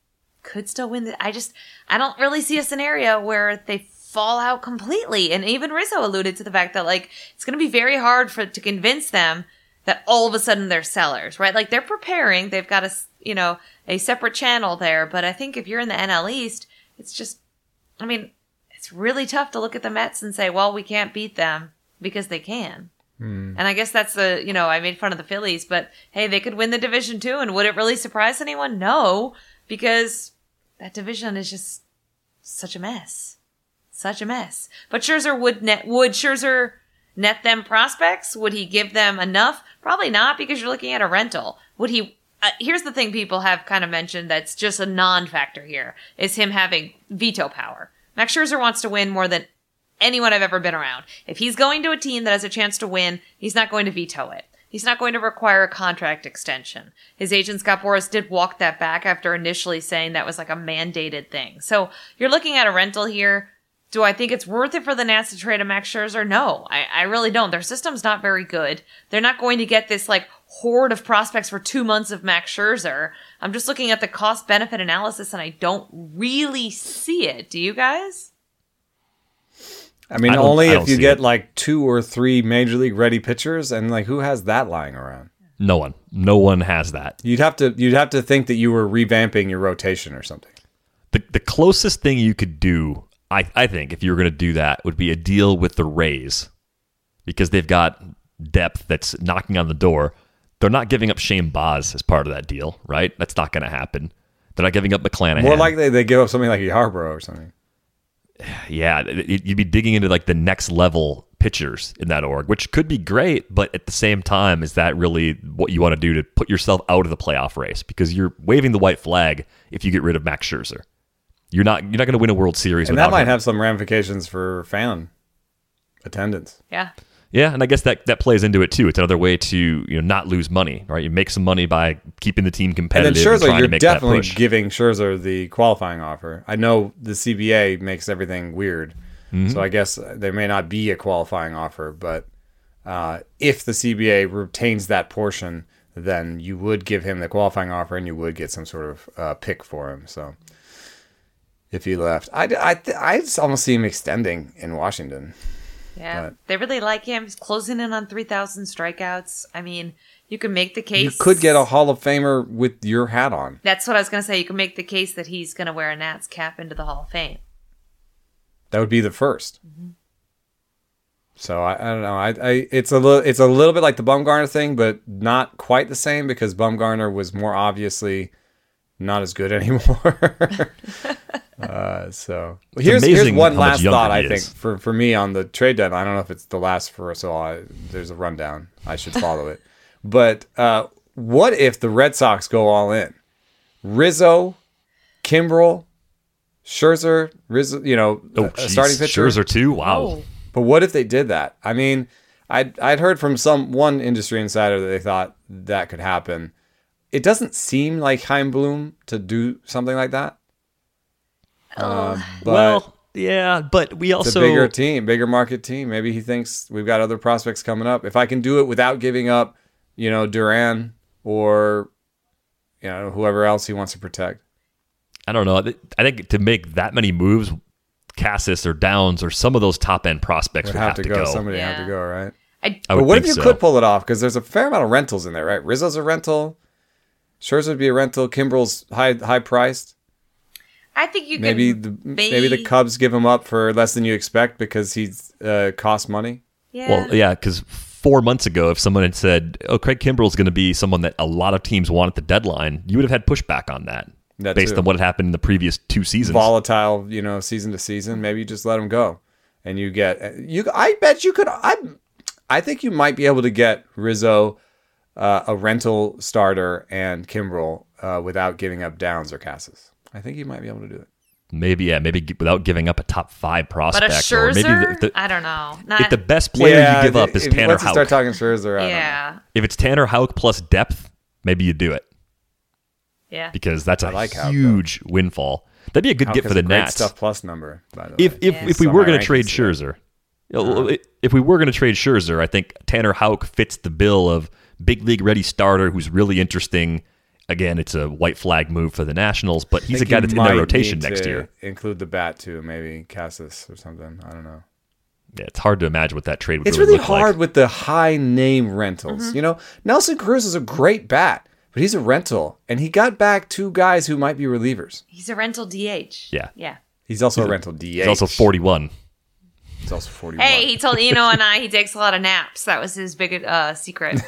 could still win the I just I don't really see a scenario where they fall out completely. And even Rizzo alluded to the fact that like it's gonna be very hard for to convince them that all of a sudden they're sellers, right? Like they're preparing, they've got a you know, a separate channel there, but I think if you're in the NL East, it's just I mean, it's really tough to look at the Mets and say, well, we can't beat them because they can. Hmm. And I guess that's the, you know, I made fun of the Phillies, but hey, they could win the division too. And would it really surprise anyone? No, because that division is just such a mess. Such a mess. But Scherzer would net, would Scherzer net them prospects? Would he give them enough? Probably not because you're looking at a rental. Would he, uh, here's the thing people have kind of mentioned that's just a non-factor here is him having veto power. Max Scherzer wants to win more than anyone I've ever been around. If he's going to a team that has a chance to win, he's not going to veto it. He's not going to require a contract extension. His agent Scott Boras did walk that back after initially saying that was like a mandated thing. So you're looking at a rental here. Do I think it's worth it for the Nats to trade a Max Scherzer? No, I, I really don't. Their system's not very good. They're not going to get this like horde of prospects for two months of Max Scherzer. I'm just looking at the cost benefit analysis and I don't really see it. Do you guys? I mean, I only I if you get it. like two or three major league ready pitchers, and like who has that lying around? No one, no one has that. You'd have to you'd have to think that you were revamping your rotation or something. The the closest thing you could do, I I think, if you were going to do that, would be a deal with the Rays, because they've got depth that's knocking on the door. They're not giving up Shane Baz as part of that deal, right? That's not going to happen. They're not giving up McClanahan. More likely they give up something like Yarbrough or something. yeah, you'd be digging into like the next level pitchers in that org, which could be great, but at the same time, is that really what you want to do to put yourself out of the playoff race? Because you're waving the white flag if you get rid of Max Scherzer. You're not you're not going to win a World Series And that might him. have some ramifications for fan attendance. Yeah. Yeah, and I guess that that plays into it too. It's another way to you know not lose money, right? You make some money by keeping the team And then competitive and, trying you're to make that definitely push. giving Scherzer the qualifying offer. I know the CBA makes everything weird, Mm-hmm. so I guess there may not be a qualifying offer. But uh, if the CBA retains that portion, then you would give him the qualifying offer, and you would get some sort of uh, pick for him. So if he left, I I I almost see him extending in Washington. Yeah. But- They really like him. He's closing in on 3,000 strikeouts. I mean, you can make the case. You could get a Hall of Famer with your hat on. That's what I was going to say. You can make the case that he's going to wear a Nats cap into the Hall of Fame. That would be the 1st mm-hmm. So I, I don't know. I, I it's a little it's a little bit like the Bumgarner thing, but not quite the same because Bumgarner was more obviously not as good anymore. uh, so here's here's one last thought I think for for me on the trade deadline. I don't know if it's the last for us so I, there's a rundown. I should follow it. But uh, what if the Red Sox go all in? Rizzo, Kimbrel, Scherzer, Rizzo, you know, Oh, a- a starting pitcher. Scherzer too. Wow. Oh. But what if they did that? I mean, I'd, I'd heard from some one industry insider that they thought that could happen. It doesn't seem like Chaim Bloom to do something like that. Uh, but well, yeah, but we it's also a bigger team, bigger market team. Maybe he thinks we've got other prospects coming up. If I can do it without giving up, you know, Duran or you know whoever else he wants to protect. I don't know. I think to make that many moves, Casas or Downs or some of those top end prospects Would would have, have, to go. go. Somebody have to go, right? I, I But would what if you so. could pull it off? Because there's a fair amount of rentals in there, right? Rizzo's a rental. Scherzer would be a rental. Kimbrel's high high priced. I think you Maybe can. the may- maybe the Cubs give him up for less than you expect because he's uh, costs money. Yeah. Well, yeah, because four months ago, if someone had said, "Oh, Craig Kimbrel's going to be someone that a lot of teams want at the deadline," you would have had pushback on that, That based too. on what had happened in the previous two seasons. Volatile, you know, season to season. Maybe you just let him go, and you get you. I bet you could. I I think you might be able to get Rizzo uh, a rental starter and Kimbrel uh, without giving up Downs or Casas. I think you might be able to do it. maybe, yeah, maybe g- without giving up a top five but a prospect, or maybe Scherzer, the, the, I don't know. Not, if the best player you give up is if- Tanner Once you start talking Scherzer, I don't know. yeah. if it's Tanner Houck plus depth, maybe you do it Yeah. because that's a I like Houck, huge windfall. That'd be a good Houck get for the a great Nats. stuff plus number. By the if way. if Yeah. if we were going to trade rankings today. Scherzer, Uh, if we were going to trade Scherzer, I think Tanner Houck fits the bill of big league ready starter who's really interesting. Again, it's a white flag move for the Nationals, but he's a guy that's in their rotation need next to year. Include the bat too, maybe Casas or something. I don't know. Yeah, it's hard to imagine what that trade would be. It's really, really look hard like. with the high name rentals. Mm-hmm. You know, Nelson Cruz is a great bat, but he's a rental, and he got back two guys who might be relievers. He's a rental DH. Yeah. Yeah. He's also a rental DH. He's also 41. He's also forty-one. Hey, he told Eno and I he takes a lot of naps. That was his big uh, secret.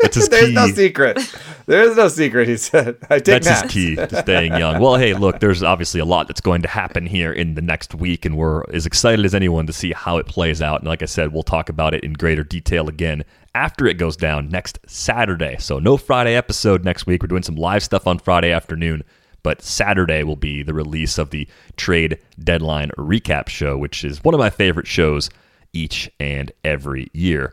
That's his There's key. no secret. There's no secret. He said, "I take That's naps." his key to staying young. Well, hey, look, there's obviously a lot that's going to happen here in the next week, and we're as excited as anyone to see how it plays out. And like I said, we'll talk about it in greater detail again after it goes down next Saturday. So, no Friday episode next week. We're doing some live stuff on Friday afternoon, but Saturday will be the release of the trade deadline recap show, which is one of my favorite shows each and every year.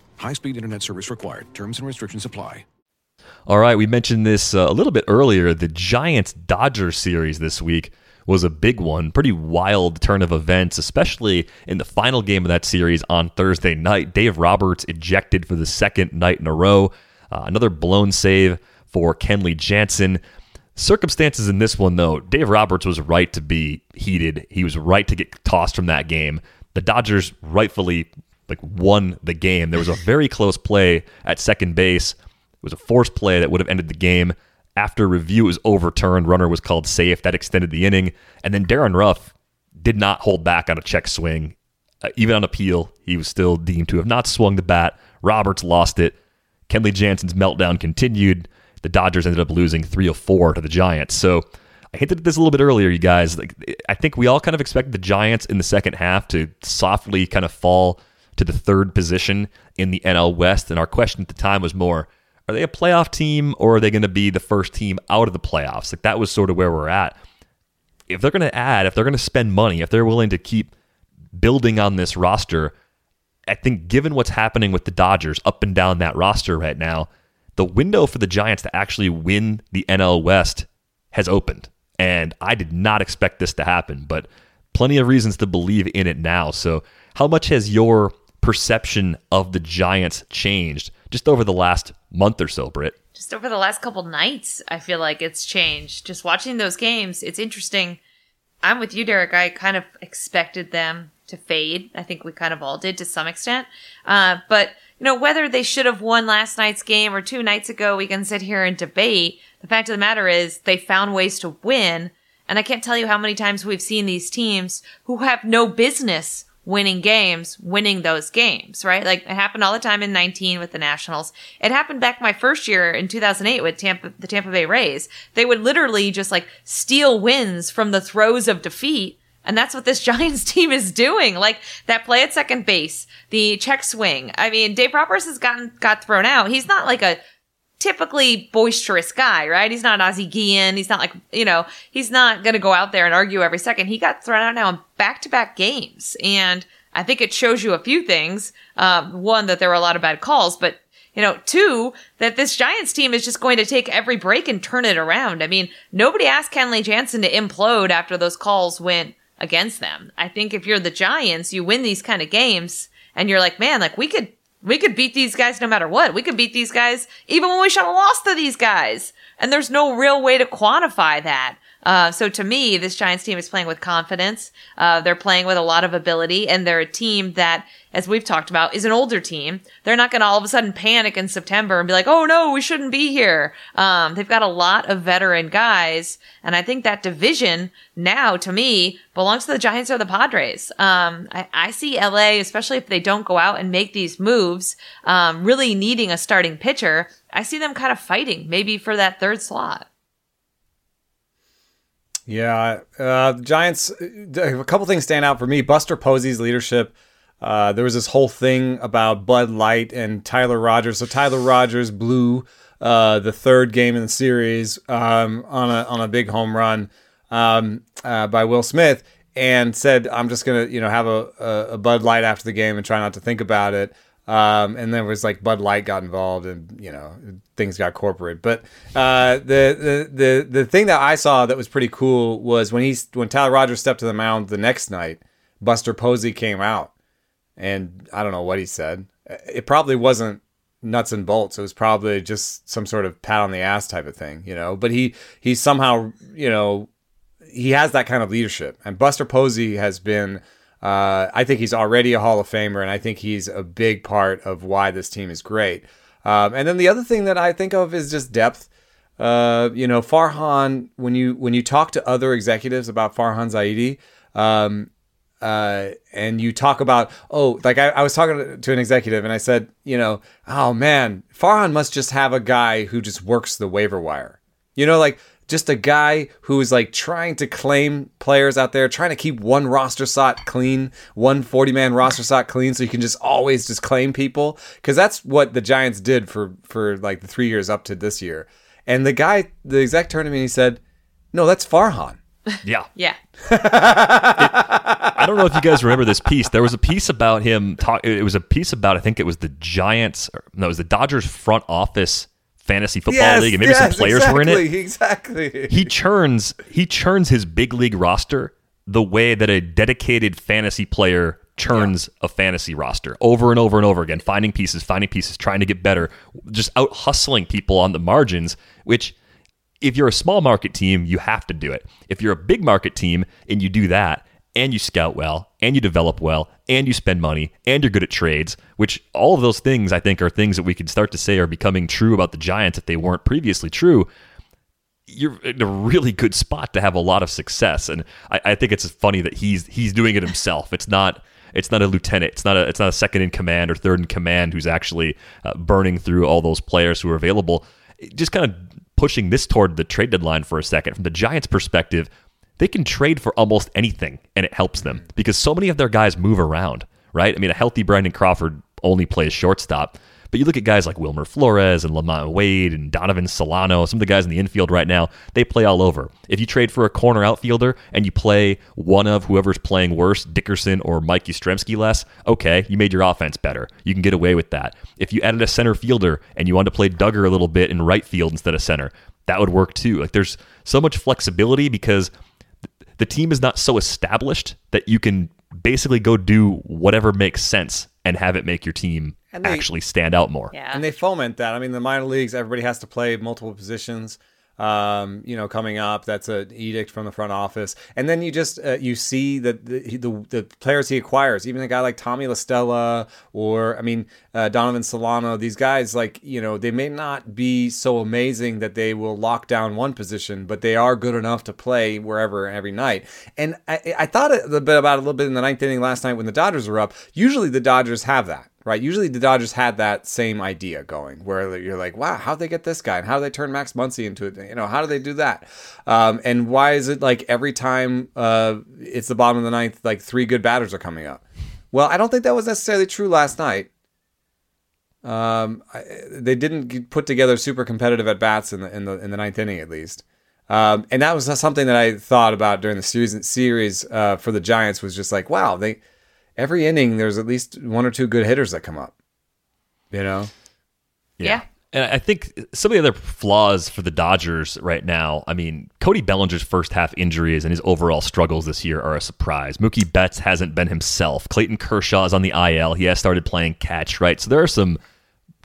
High speed internet service required. Terms and restrictions apply. All right, we mentioned this uh, a little bit earlier. The Giants Dodgers series this week was a big one. Pretty wild turn of events, especially in the final game of that series on Thursday night. Dave Roberts ejected for the second night in a row. Uh, another blown save for Kenley Jansen. Circumstances in this one, though, Dave Roberts was right to be heated. He was right to get tossed from that game. The Dodgers rightfully like won the game. There was a very close play at second base. It was a forced play that would have ended the game. After review, was overturned. Runner was called safe. That extended the inning. And then Darin Ruf did not hold back on a check swing. Uh, even on appeal, he was still deemed to have not swung the bat. Roberts lost it. Kenley Jansen's meltdown continued. The Dodgers ended up losing 304 to the Giants. So I hinted at this a little bit earlier, you guys. Like, I think we all kind of expected the Giants in the second half to softly kind of fall to the third position in the NL West. And our question at the time was more are they a playoff team or are they going to be the first team out of the playoffs? Like that was sort of where we're at. If they're going to add, if they're going to spend money, if they're willing to keep building on this roster, I think given what's happening with the Dodgers up and down that roster right now, the window for the Giants to actually win the NL West has opened. And I did not expect this to happen, but plenty of reasons to believe in it now. So, how much has your perception of the Giants changed just over the last month or so, Britt? Just over the last couple nights, I feel like it's changed. Just watching those games, it's interesting. I'm with you, Derek. I kind of expected them to fade. I think we kind of all did to some extent. Uh, but, you know, whether they should have won last night's game or two nights ago, we can sit here and debate. The fact of the matter is they found ways to win. And I can't tell you how many times we've seen these teams who have no business winning games, winning those games, right? Like it happened all the time in 19 with the Nationals. It happened back my first year in 2008 with Tampa, the Tampa Bay Rays. They would literally just like steal wins from the throes of defeat. And that's what this Giants team is doing. Like that play at second base, the check swing. I mean, Dave Roberts has gotten, got thrown out. He's not like a typically boisterous guy, right? He's not Ozzie Guillen. He's not like, you know, he's not going to go out there and argue every second. He got thrown out now in back to back games. And I think it shows you a few things. Um, one, that there were a lot of bad calls, but you know, two, that this Giants team is just going to take every break and turn it around. I mean, nobody asked Kenley Jansen to implode after those calls went against them. I think if you're the Giants, you win these kind of games and you're like, man, like we could we could beat these guys no matter what. We could beat these guys even when we should have lost to these guys. And there's no real way to quantify that. Uh, so to me, this Giants team is playing with confidence. Uh, they're playing with a lot of ability, and they're a team that, as we've talked about, is an older team. They're not going to all of a sudden panic in September and be like, "Oh no, we shouldn't be here." Um, they've got a lot of veteran guys, and I think that division now, to me, belongs to the Giants or the Padres. Um, I, I, see LA, especially if they don't go out and make these moves, um, really needing a starting pitcher. I see them kind of fighting, maybe for that third slot. Yeah, uh, Giants. A couple things stand out for me. Buster Posey's leadership. Uh, there was this whole thing about Bud Light and Tyler Rogers. So Tyler Rogers blew uh, the third game in the series um, on a on a big home run um, uh, by Will Smith, and said, "I'm just gonna you know have a, a Bud Light after the game and try not to think about it." Um, and then it was like Bud Light got involved, and you know things got corporate. But uh, the, the the the thing that I saw that was pretty cool was when he when Tyler Rogers stepped to the mound the next night, Buster Posey came out, and I don't know what he said. It probably wasn't nuts and bolts. It was probably just some sort of pat on the ass type of thing, you know. But he he somehow you know he has that kind of leadership, and Buster Posey has been uh, I think he's already a Hall of Famer, and I think he's a big part of why this team is great. Um, and then the other thing that I think of is just depth. Uh, you know, Farhan, when you when you talk to other executives about Farhan Zaidi, um, uh, and you talk about, oh, like I, I was talking to an executive and I said, you know, oh man, Farhan must just have a guy who just works the waiver wire. You know, like just a guy who is like trying to claim players out there, trying to keep one roster slot clean, one 40 man roster slot clean, so you can just always just claim people. Because that's what the Giants did for for like the three years up to this year. And the guy, the exec turned to me and he said, "No, that's Farhan. Yeah. Yeah. I don't know if you guys remember this piece. There was a piece about him. Talk, it was a piece about I think it was the Giants. Or, no, it was the Dodgers front office fantasy football league, and maybe some players exactly, were in it. Exactly. He churns he churns his big league roster the way that a dedicated fantasy player churns a fantasy roster over and over and over again, finding pieces, finding pieces, trying to get better, just out hustling people on the margins, which if you're a small market team, you have to do it. If you're a big market team and you do that, and you scout well, and you develop well, and you spend money, and you're good at trades, which all of those things I think are things that we could start to say are becoming true about the Giants if they weren't previously true. You're in a really good spot to have a lot of success, and I, I think it's funny that he's he's doing it himself. It's not it's not a lieutenant. It's not a it's not a second in command or third in command who's actually uh, burning through all those players who are available. Just kind of pushing this toward the trade deadline for a second. From the Giants' perspective, they can trade for almost anything and it helps them mm. because so many of their guys move around, right? I mean, a healthy Brandon Crawford only plays shortstop. But you look at guys like Wilmer Flores and LaMonte Wade and Donovan Solano, some of the guys in the infield right now, they play all over. If you trade for a corner outfielder and you play one of whoever's playing worse, Dickerson or Mike Yastrzemski less, okay, you made your offense better. You can get away with that. If you added a center fielder and you wanted to play Duggar a little bit in right field instead of center, that would work too. Like there's so much flexibility because the team is not so established that you can basically go do whatever makes sense and have it make your team they- actually stand out more. Yeah. And they foment that. I mean, the minor leagues, everybody has to play multiple positions. Um, you know, coming up, that's an edict from the front office. And then you just uh, you see that the, the the players he acquires, even a guy like Tommy La Stella or I mean uh, Donovan Solano, these guys like you know they may not be so amazing that they will lock down one position, but they are good enough to play wherever every night. And I, I thought a bit about a little bit in the ninth inning last night when the Dodgers were up. Usually the Dodgers have that right? Usually the Dodgers had that same idea going where you're like, wow, how'd they get this guy? And how do they turn Max Muncy into it? You know, how do they do that? Um, and why is it like every time uh, it's the bottom of the ninth, like three good batters are coming up? Well, I don't think that was necessarily true last night. Um, I, they didn't put together super competitive at bats in the in the in the ninth inning at least. Um, and that was something that I thought about during the series. Series uh, for the Giants was just like, wow, they every inning there's at least one or two good hitters that come up. You know, yeah. And I think some of the other flaws for the Dodgers right now, I mean, Cody Bellinger's first half injuries and his overall struggles this year are a surprise. Mookie Betts hasn't been himself. Clayton Kershaw is on the IL. He has started playing catch, right? So there are some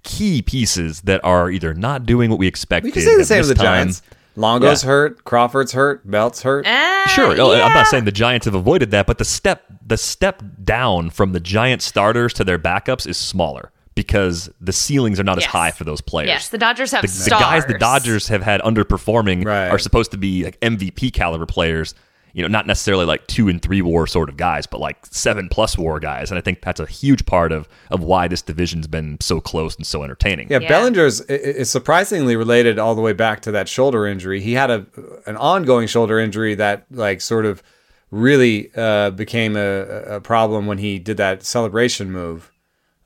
key pieces that are either not doing what we expected. we can say the same of this the time. Giants. Longo's Yeah. hurt, Crawford's hurt, Belt's hurt. Uh, Sure, no, I'm not saying the Giants have avoided that, but the step the step down from the Giant starters to their backups is smaller because the ceilings are not as high for those players. Yes, the Dodgers have the, the guys the Dodgers have had underperforming Right. are supposed to be like MVP caliber players. You know, not necessarily like two and three war sort of guys, but like seven plus war guys. And I think that's a huge part of of why this division's been so close and so entertaining. Yeah, Yeah. Bellinger's is surprisingly related all the way back to that shoulder injury. He had a an ongoing shoulder injury that like sort of really uh, became a, a problem when he did that celebration move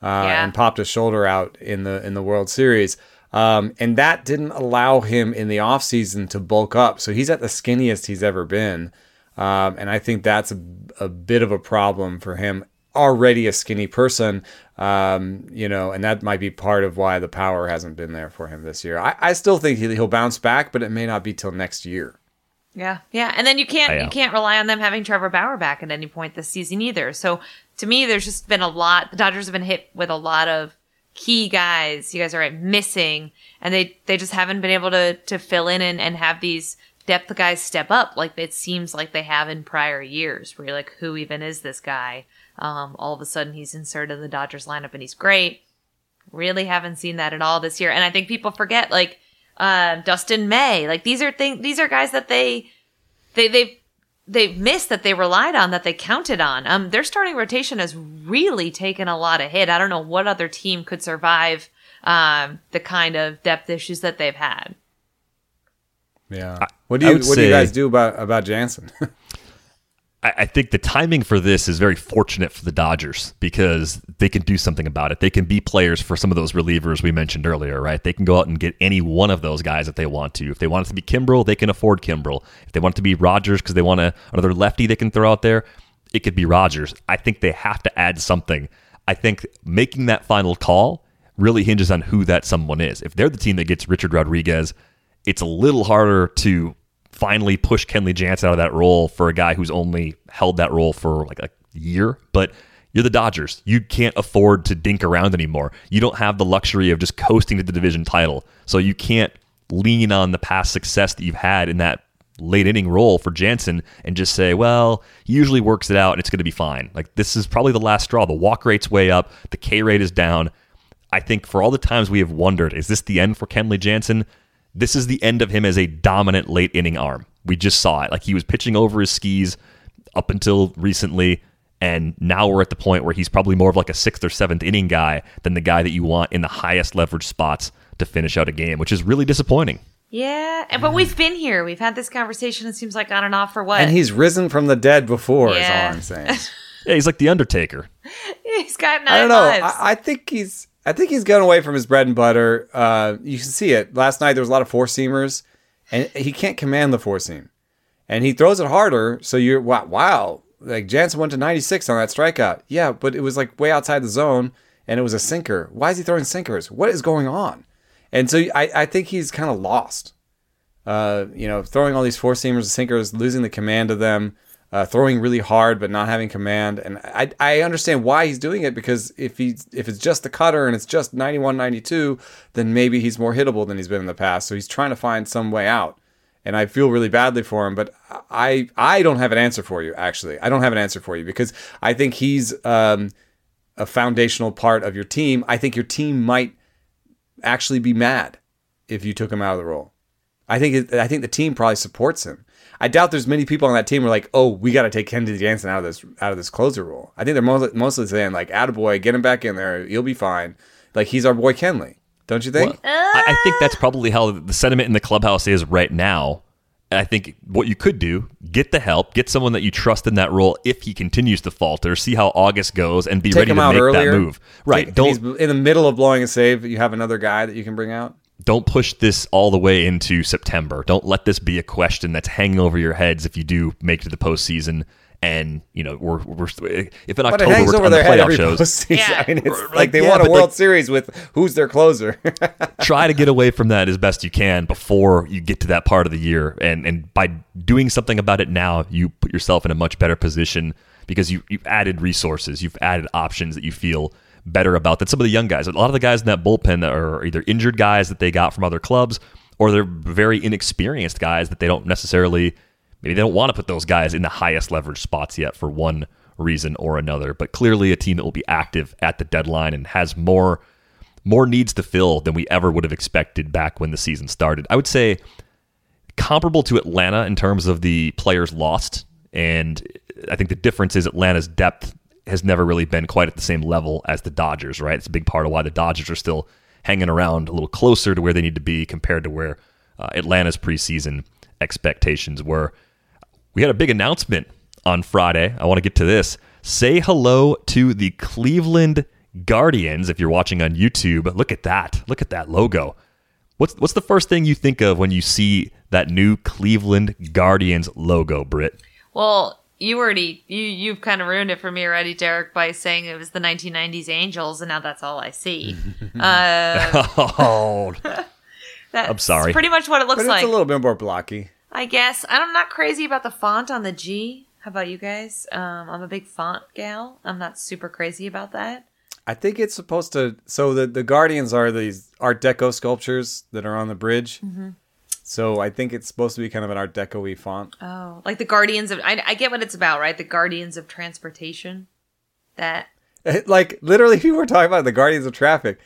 uh, Yeah. and popped his shoulder out in the in the World Series. Um, and that didn't allow him in the offseason to bulk up. So he's at the skinniest he's ever been. Um, and I think that's a, a bit of a problem for him. Already a skinny person, um, you know, and that might be part of why the power hasn't been there for him this year. I, I still think he- he'll bounce back, but it may not be till next year. Yeah, yeah, and then you can't you can't rely on them having Trevor Bauer back at any point this season either. So to me, there's just been a lot. The Dodgers have been hit with a lot of key guys. You guys are right missing, and they they just haven't been able to to fill in and, and have these depth guys step up like it seems like they have in prior years. Where you're like, who even is this guy? Um, all of a sudden, he's inserted in the Dodgers lineup and he's great. Really haven't seen that at all this year, and I think people forget like uh, Dustin May. Like these are things. These are guys that they they they've they've missed that they relied on that they counted on. Um, their starting rotation has really taken a lot of hit. I don't know what other team could survive um, the kind of depth issues that they've had. Yeah. What do you What do you guys do about about Jansen? I, I think the timing for this is very fortunate for the Dodgers because they can do something about it. They can be players for some of those relievers we mentioned earlier, right? They can go out and get any one of those guys if they want to. If they want it to be Kimbrel, they can afford Kimbrel. If they want it to be Rogers because they want a, another lefty they can throw out there, it could be Rogers. I think they have to add something. I think making that final call really hinges on who that someone is. If they're the team that gets Richard Rodriguez, it's a little harder to finally push Kenley Jansen out of that role for a guy who's only held that role for like a year. But you're the Dodgers. You can't afford to dink around anymore. You don't have the luxury of just coasting to the division title. So you can't lean on the past success that you've had in that late inning role for Jansen and just say, well, he usually works it out and it's going to be fine. Like this is probably the last straw. The walk rate's way up, the K rate is down. I think for all the times we have wondered, is this the end for Kenley Jansen? This is the end of him as a dominant late inning arm. We just saw it. Like he was pitching over his skis up until recently. And now we're at the point where he's probably more of like a sixth or seventh inning guy than the guy that you want in the highest leverage spots to finish out a game, which is really disappointing. Yeah, and but we've been here. We've had this conversation. It seems like on and off for what? And he's risen from the dead before, Yeah. is all I'm saying. Yeah, he's like the Undertaker. he's got nine I don't know. lives. I, I think he's I think he's gone away from his bread and butter. Uh, you can see it. Last night there was a lot of four seamers, and he can't command the four seam, and he throws it harder. So you're wow, wow. Like Jansen went to 96 on that strikeout. Yeah, but it was like way outside the zone, and it was a sinker. Why is he throwing sinkers? What is going on? And so I, I think he's kind of lost. Uh, you know, throwing all these four seamers and sinkers, losing the command of them, uh, throwing really hard but not having command. And I, I understand why he's doing it because if he if it's just the cutter and it's just 91, 92, then maybe he's more hittable than he's been in the past. So he's trying to find some way out. And I feel really badly for him, but I I don't have an answer for you. Actually, I don't have an answer for you because I think he's um, a foundational part of your team. I think your team might actually be mad if you took him out of the role. I think I think the team probably supports him. I doubt there's many people on that team who are like, oh, we got to take Kenley Jansen out of this out of this closer role. I think they're mostly, mostly saying like, "Attaboy, get him back in there. you'll be fine." Like he's our boy Kenley, don't you think? I, I think that's probably how the sentiment in the clubhouse is right now. I think what you could do, get the help, get someone that you trust in that role if he continues to falter, see how August goes, and be Take ready to make earlier. that move. Right. Don't He's in the middle of blowing a save. You have another guy that you can bring out. Don't push this all the way into September. Don't let this be a question that's hanging over your heads if you do make it to the postseason. And you know, we're, we're if in October we're over on the their head playoff every shows, postseason. Yeah. I mean, it's Like, like they yeah, won a World like- Series with who's their closer. try to get away from that as best you can before you get to that part of the year. And and by doing something about it now, you put yourself in a much better position because you you've added resources, you've added options that you feel better about than some of the young guys. A lot of the guys in that bullpen are either injured guys that they got from other clubs, or they're very inexperienced guys that they don't necessarily maybe they don't want to put those guys in the highest leverage spots yet for one reason or another. But clearly a team that will be active at the deadline and has more more needs to fill than we ever would have expected back when the season started. I would say comparable to Atlanta in terms of the players lost. And I think the difference is Atlanta's depth has never really been quite at the same level as the Dodgers, right? It's a big part of why the Dodgers are still hanging around a little closer to where they need to be compared to where uh, Atlanta's preseason expectations were. We had a big announcement on Friday. I want to get to this. Say hello to the Cleveland Guardians if you're watching on YouTube. Look at that. Look at that logo. What's what's the first thing you think of when you see that new Cleveland Guardians logo, Britt? Well, you already you you've kind of ruined it for me already, Derek, by saying it was the 1990s Angels, and now that's all I see. uh, Oh, I'm sorry. Pretty much what it looks but it's like. a little bit more blocky. I guess I'm not crazy about the font on the G. How about you guys? Um, I'm a big font gal. I'm not super crazy about that. I think it's supposed to. So the the Guardians are these Art Deco sculptures that are on the bridge. Mm-hmm. So I think it's supposed to be kind of an Art Deco-y font. Oh, like the Guardians of I, I get what it's about, right? The Guardians of Transportation. That like literally, people were talking about the Guardians of Traffic.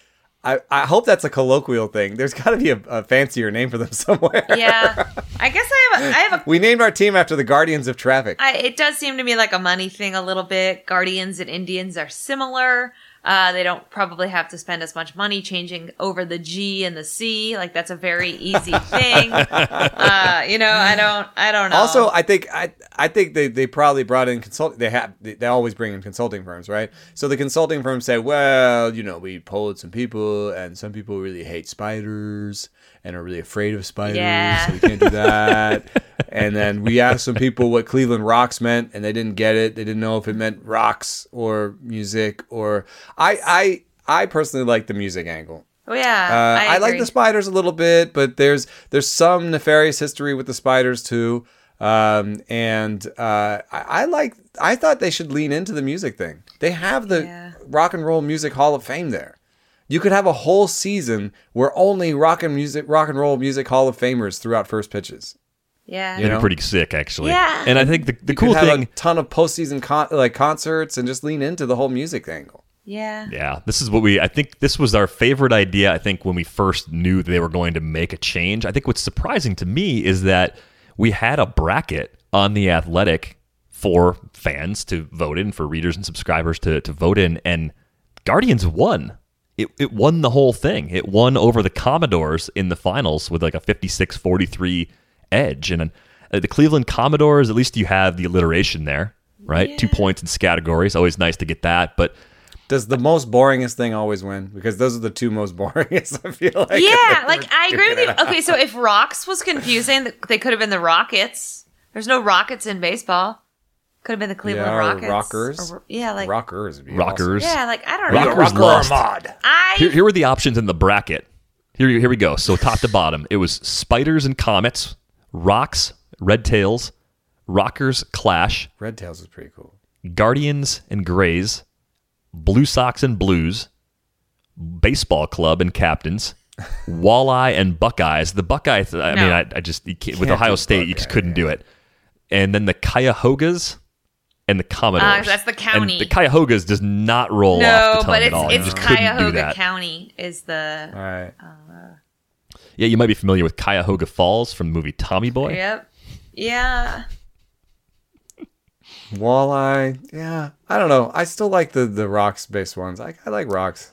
I, I hope that's a colloquial thing. There's got to be a, a fancier name for them somewhere. yeah. I guess I have a, I have a we named our team after the Guardians of Traffic. I, it does seem to me like a money thing a little bit. Guardians and Indians are similar. Uh, they don't probably have to spend as much money changing over the G and the C. Like that's a very easy thing. uh, you know, I don't, I don't know. Also, I think I I think they, they probably brought in consult. They have they, they always bring in consulting firms, right? So the consulting firms say, well, you know, we polled some people, and some people really hate spiders and are really afraid of spiders, Yeah. so we can't do that. and then we asked some people what Cleveland rocks meant, and they didn't get it. They didn't know if it meant rocks or music or I I I personally like the music angle. oh yeah, Uh, I, like the spiders a little bit, but there's there's some nefarious history with the spiders too. Um, and uh, I, I like I thought they should lean into the music thing. They have the Yeah. Rock and Roll Music Hall of Fame there. You could have a whole season where only rock and music, rock and roll music Hall of Famers throughout first pitches. Yeah, You That'd know? be pretty sick, actually. Yeah. And I think the, the You cool could have thing. a ton of postseason con- like concerts and just lean into the whole music angle. yeah, Yeah, this is what we. I think this was our favorite idea. I think when we first knew they were going to make a change. I think what's surprising to me is that we had a bracket on the Athletic for fans to vote in, for readers and subscribers to to vote in, and Guardians won. It, it won the whole thing. It won over the Commodores in the finals with like a 56-43 edge. And uh, the Cleveland Commodores, at least you have the alliteration there, right? Two points in categories. Always nice to get that. But Does the most boringest thing always win? Because those are the two most boringest. I feel like. yeah. Like I agree with you. Okay, so if rocks was confusing, they could have been the Rockets. There's no Rockets in baseball. Could have been the Cleveland Yeah, or Rockets. Rockers. Or- yeah, like rockers. would be Rockers. yeah, like I don't know. Rockers lost. I Here, here were the options in the bracket. Here, here we go. So top to bottom, it was spiders and comets, rocks, red tails, rockers clash. Red Tails is pretty cool. guardians and grays, blue sox and blues, baseball club and captains, walleye and buckeyes. The buckeyes. I mean, I, I just you can't, with Can't Ohio do State, you just couldn't do it. And then the Cuyahogas and the Commodores. Uh, that's the county. And the Cuyahogas does not roll no, off the tongue but at it's all. You it's just Cuyahoga. County is the All right. Yeah, you might be familiar with Cuyahoga Falls from the movie Tommy Boy. Yep. Yeah. Walleye. Yeah. I don't know. I still like the the rocks based ones. I, I like rocks.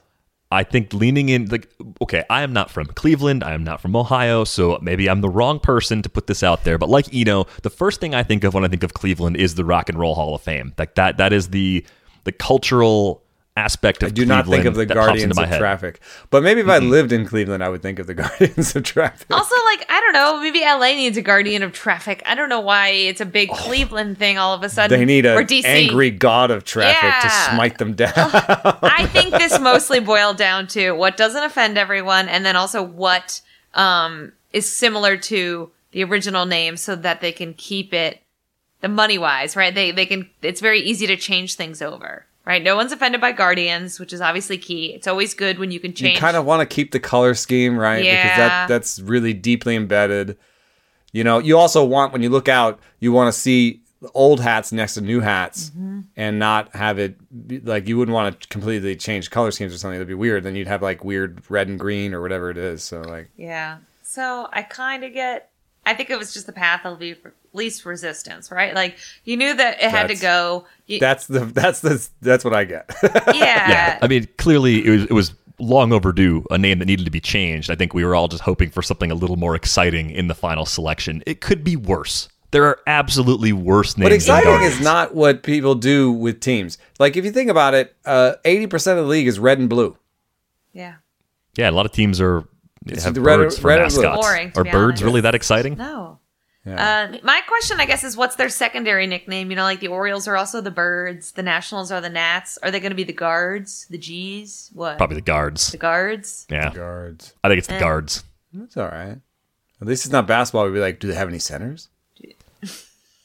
I think leaning in, like, okay, I am not from Cleveland. I am not from Ohio. So maybe I'm the wrong person to put this out there. But like Eno, the first thing I think of when I think of Cleveland is the Rock and Roll Hall of Fame. Like that, that is the the cultural aspect of I do not think of the Cleveland Guardians of head. Traffic. But maybe if I lived in Cleveland, I would think of the Guardians of Traffic. Also, like I don't know, maybe LA needs a guardian of traffic. I don't know why it's a big Cleveland thing all of a sudden. Oh. They need an angry god of traffic to smite them down. I think this mostly boiled down to what doesn't offend everyone, and then also what um, is similar to the original name, so that they can keep it the money wise, right? They they can. It's very easy to change things over, right? No one's offended by Guardians, which is obviously key. It's always good when you can change. you kind of want to keep the color scheme, right? Yeah. Because that that's really deeply embedded. You know, you also want when you look out, you want to see old hats next to new hats Mm-hmm. and not have it be, like you wouldn't want to completely change color schemes or something that'd be weird then you'd have like weird red and green or whatever it is so like Yeah. So I kind of get. I think it was just the path of least resistance, right? Like you knew that it had to go. You, that's the that's the that's what i get yeah. Yeah, I mean, clearly it was, it was long overdue, a name that needed to be changed. I think we were all just hoping for something a little more exciting in the final selection. It could be worse. There are absolutely worse names. But exciting is not what people do with teams. Like if you think about it, uh, eighty percent of the league is red and blue. yeah. Yeah, a lot of teams are have the red- birds for red mascots. Boring, are birds honest. really that exciting? No. Yeah. Uh, my question, I guess, is what's their secondary nickname? You know, like the Orioles are also the Birds, the Nationals are the Nats. Are they going to be the Guards, the G's? What? Probably the guards. the Guards. Yeah, the Guards. I think it's the Eh. guards. That's all right. At least it's not basketball. We'd be like, do they have any centers?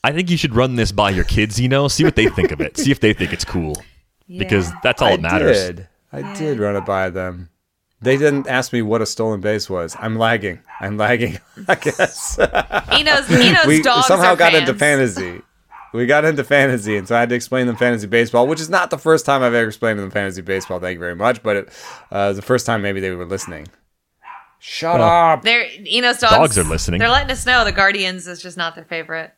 I think you should run this by your kids. You know, see what they think of it. See if they think it's cool, because that's all I that matters. did. I did run it by them. They didn't ask me what a stolen base was. I'm lagging. I'm lagging. I guess Eno's, Eno's we dogs somehow are got fans. into fantasy. We got into fantasy, and so I had to explain them fantasy baseball, which is not the first time I've ever explained them fantasy baseball. Thank you very much, but it uh, the first time maybe they were listening. Shut up. They're Eno's dogs. Dogs are listening. They're letting us know the Guardians is just not their favorite.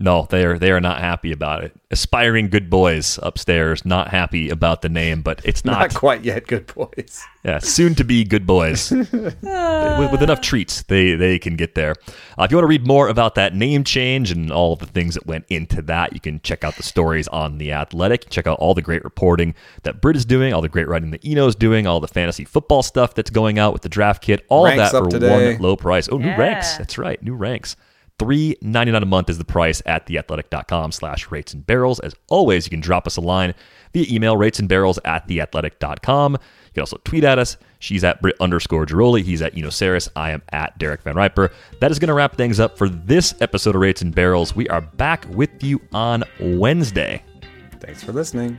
No, they are they are not happy about it. Aspiring good boys upstairs, not happy about the name, but it's not, Not quite yet, good boys. Yeah, soon to be good boys. with, with enough treats, they they can get there. Uh, if you want to read more about that name change and all of the things that went into that, you can check out the stories on the Athletic. Check out all the great reporting that Britt is doing, all the great writing that Eno's doing, all the fantasy football stuff that's going out with the draft kit. All Ranks of that for today. one low price. Oh, new Yeah. ranks. That's right, new ranks. Three ninety nine a month is the price at theathletic.com slash rates and barrels. As always, you can drop us a line via email rates and barrels at theathletic.com. You can also tweet at us. She's at Britt underscore Ghiroli. He's at Eno Sarris. I am at Derek VanRiper. That is going to wrap things up for this episode of Rates and Barrels. We are back with you on Wednesday. Thanks for listening.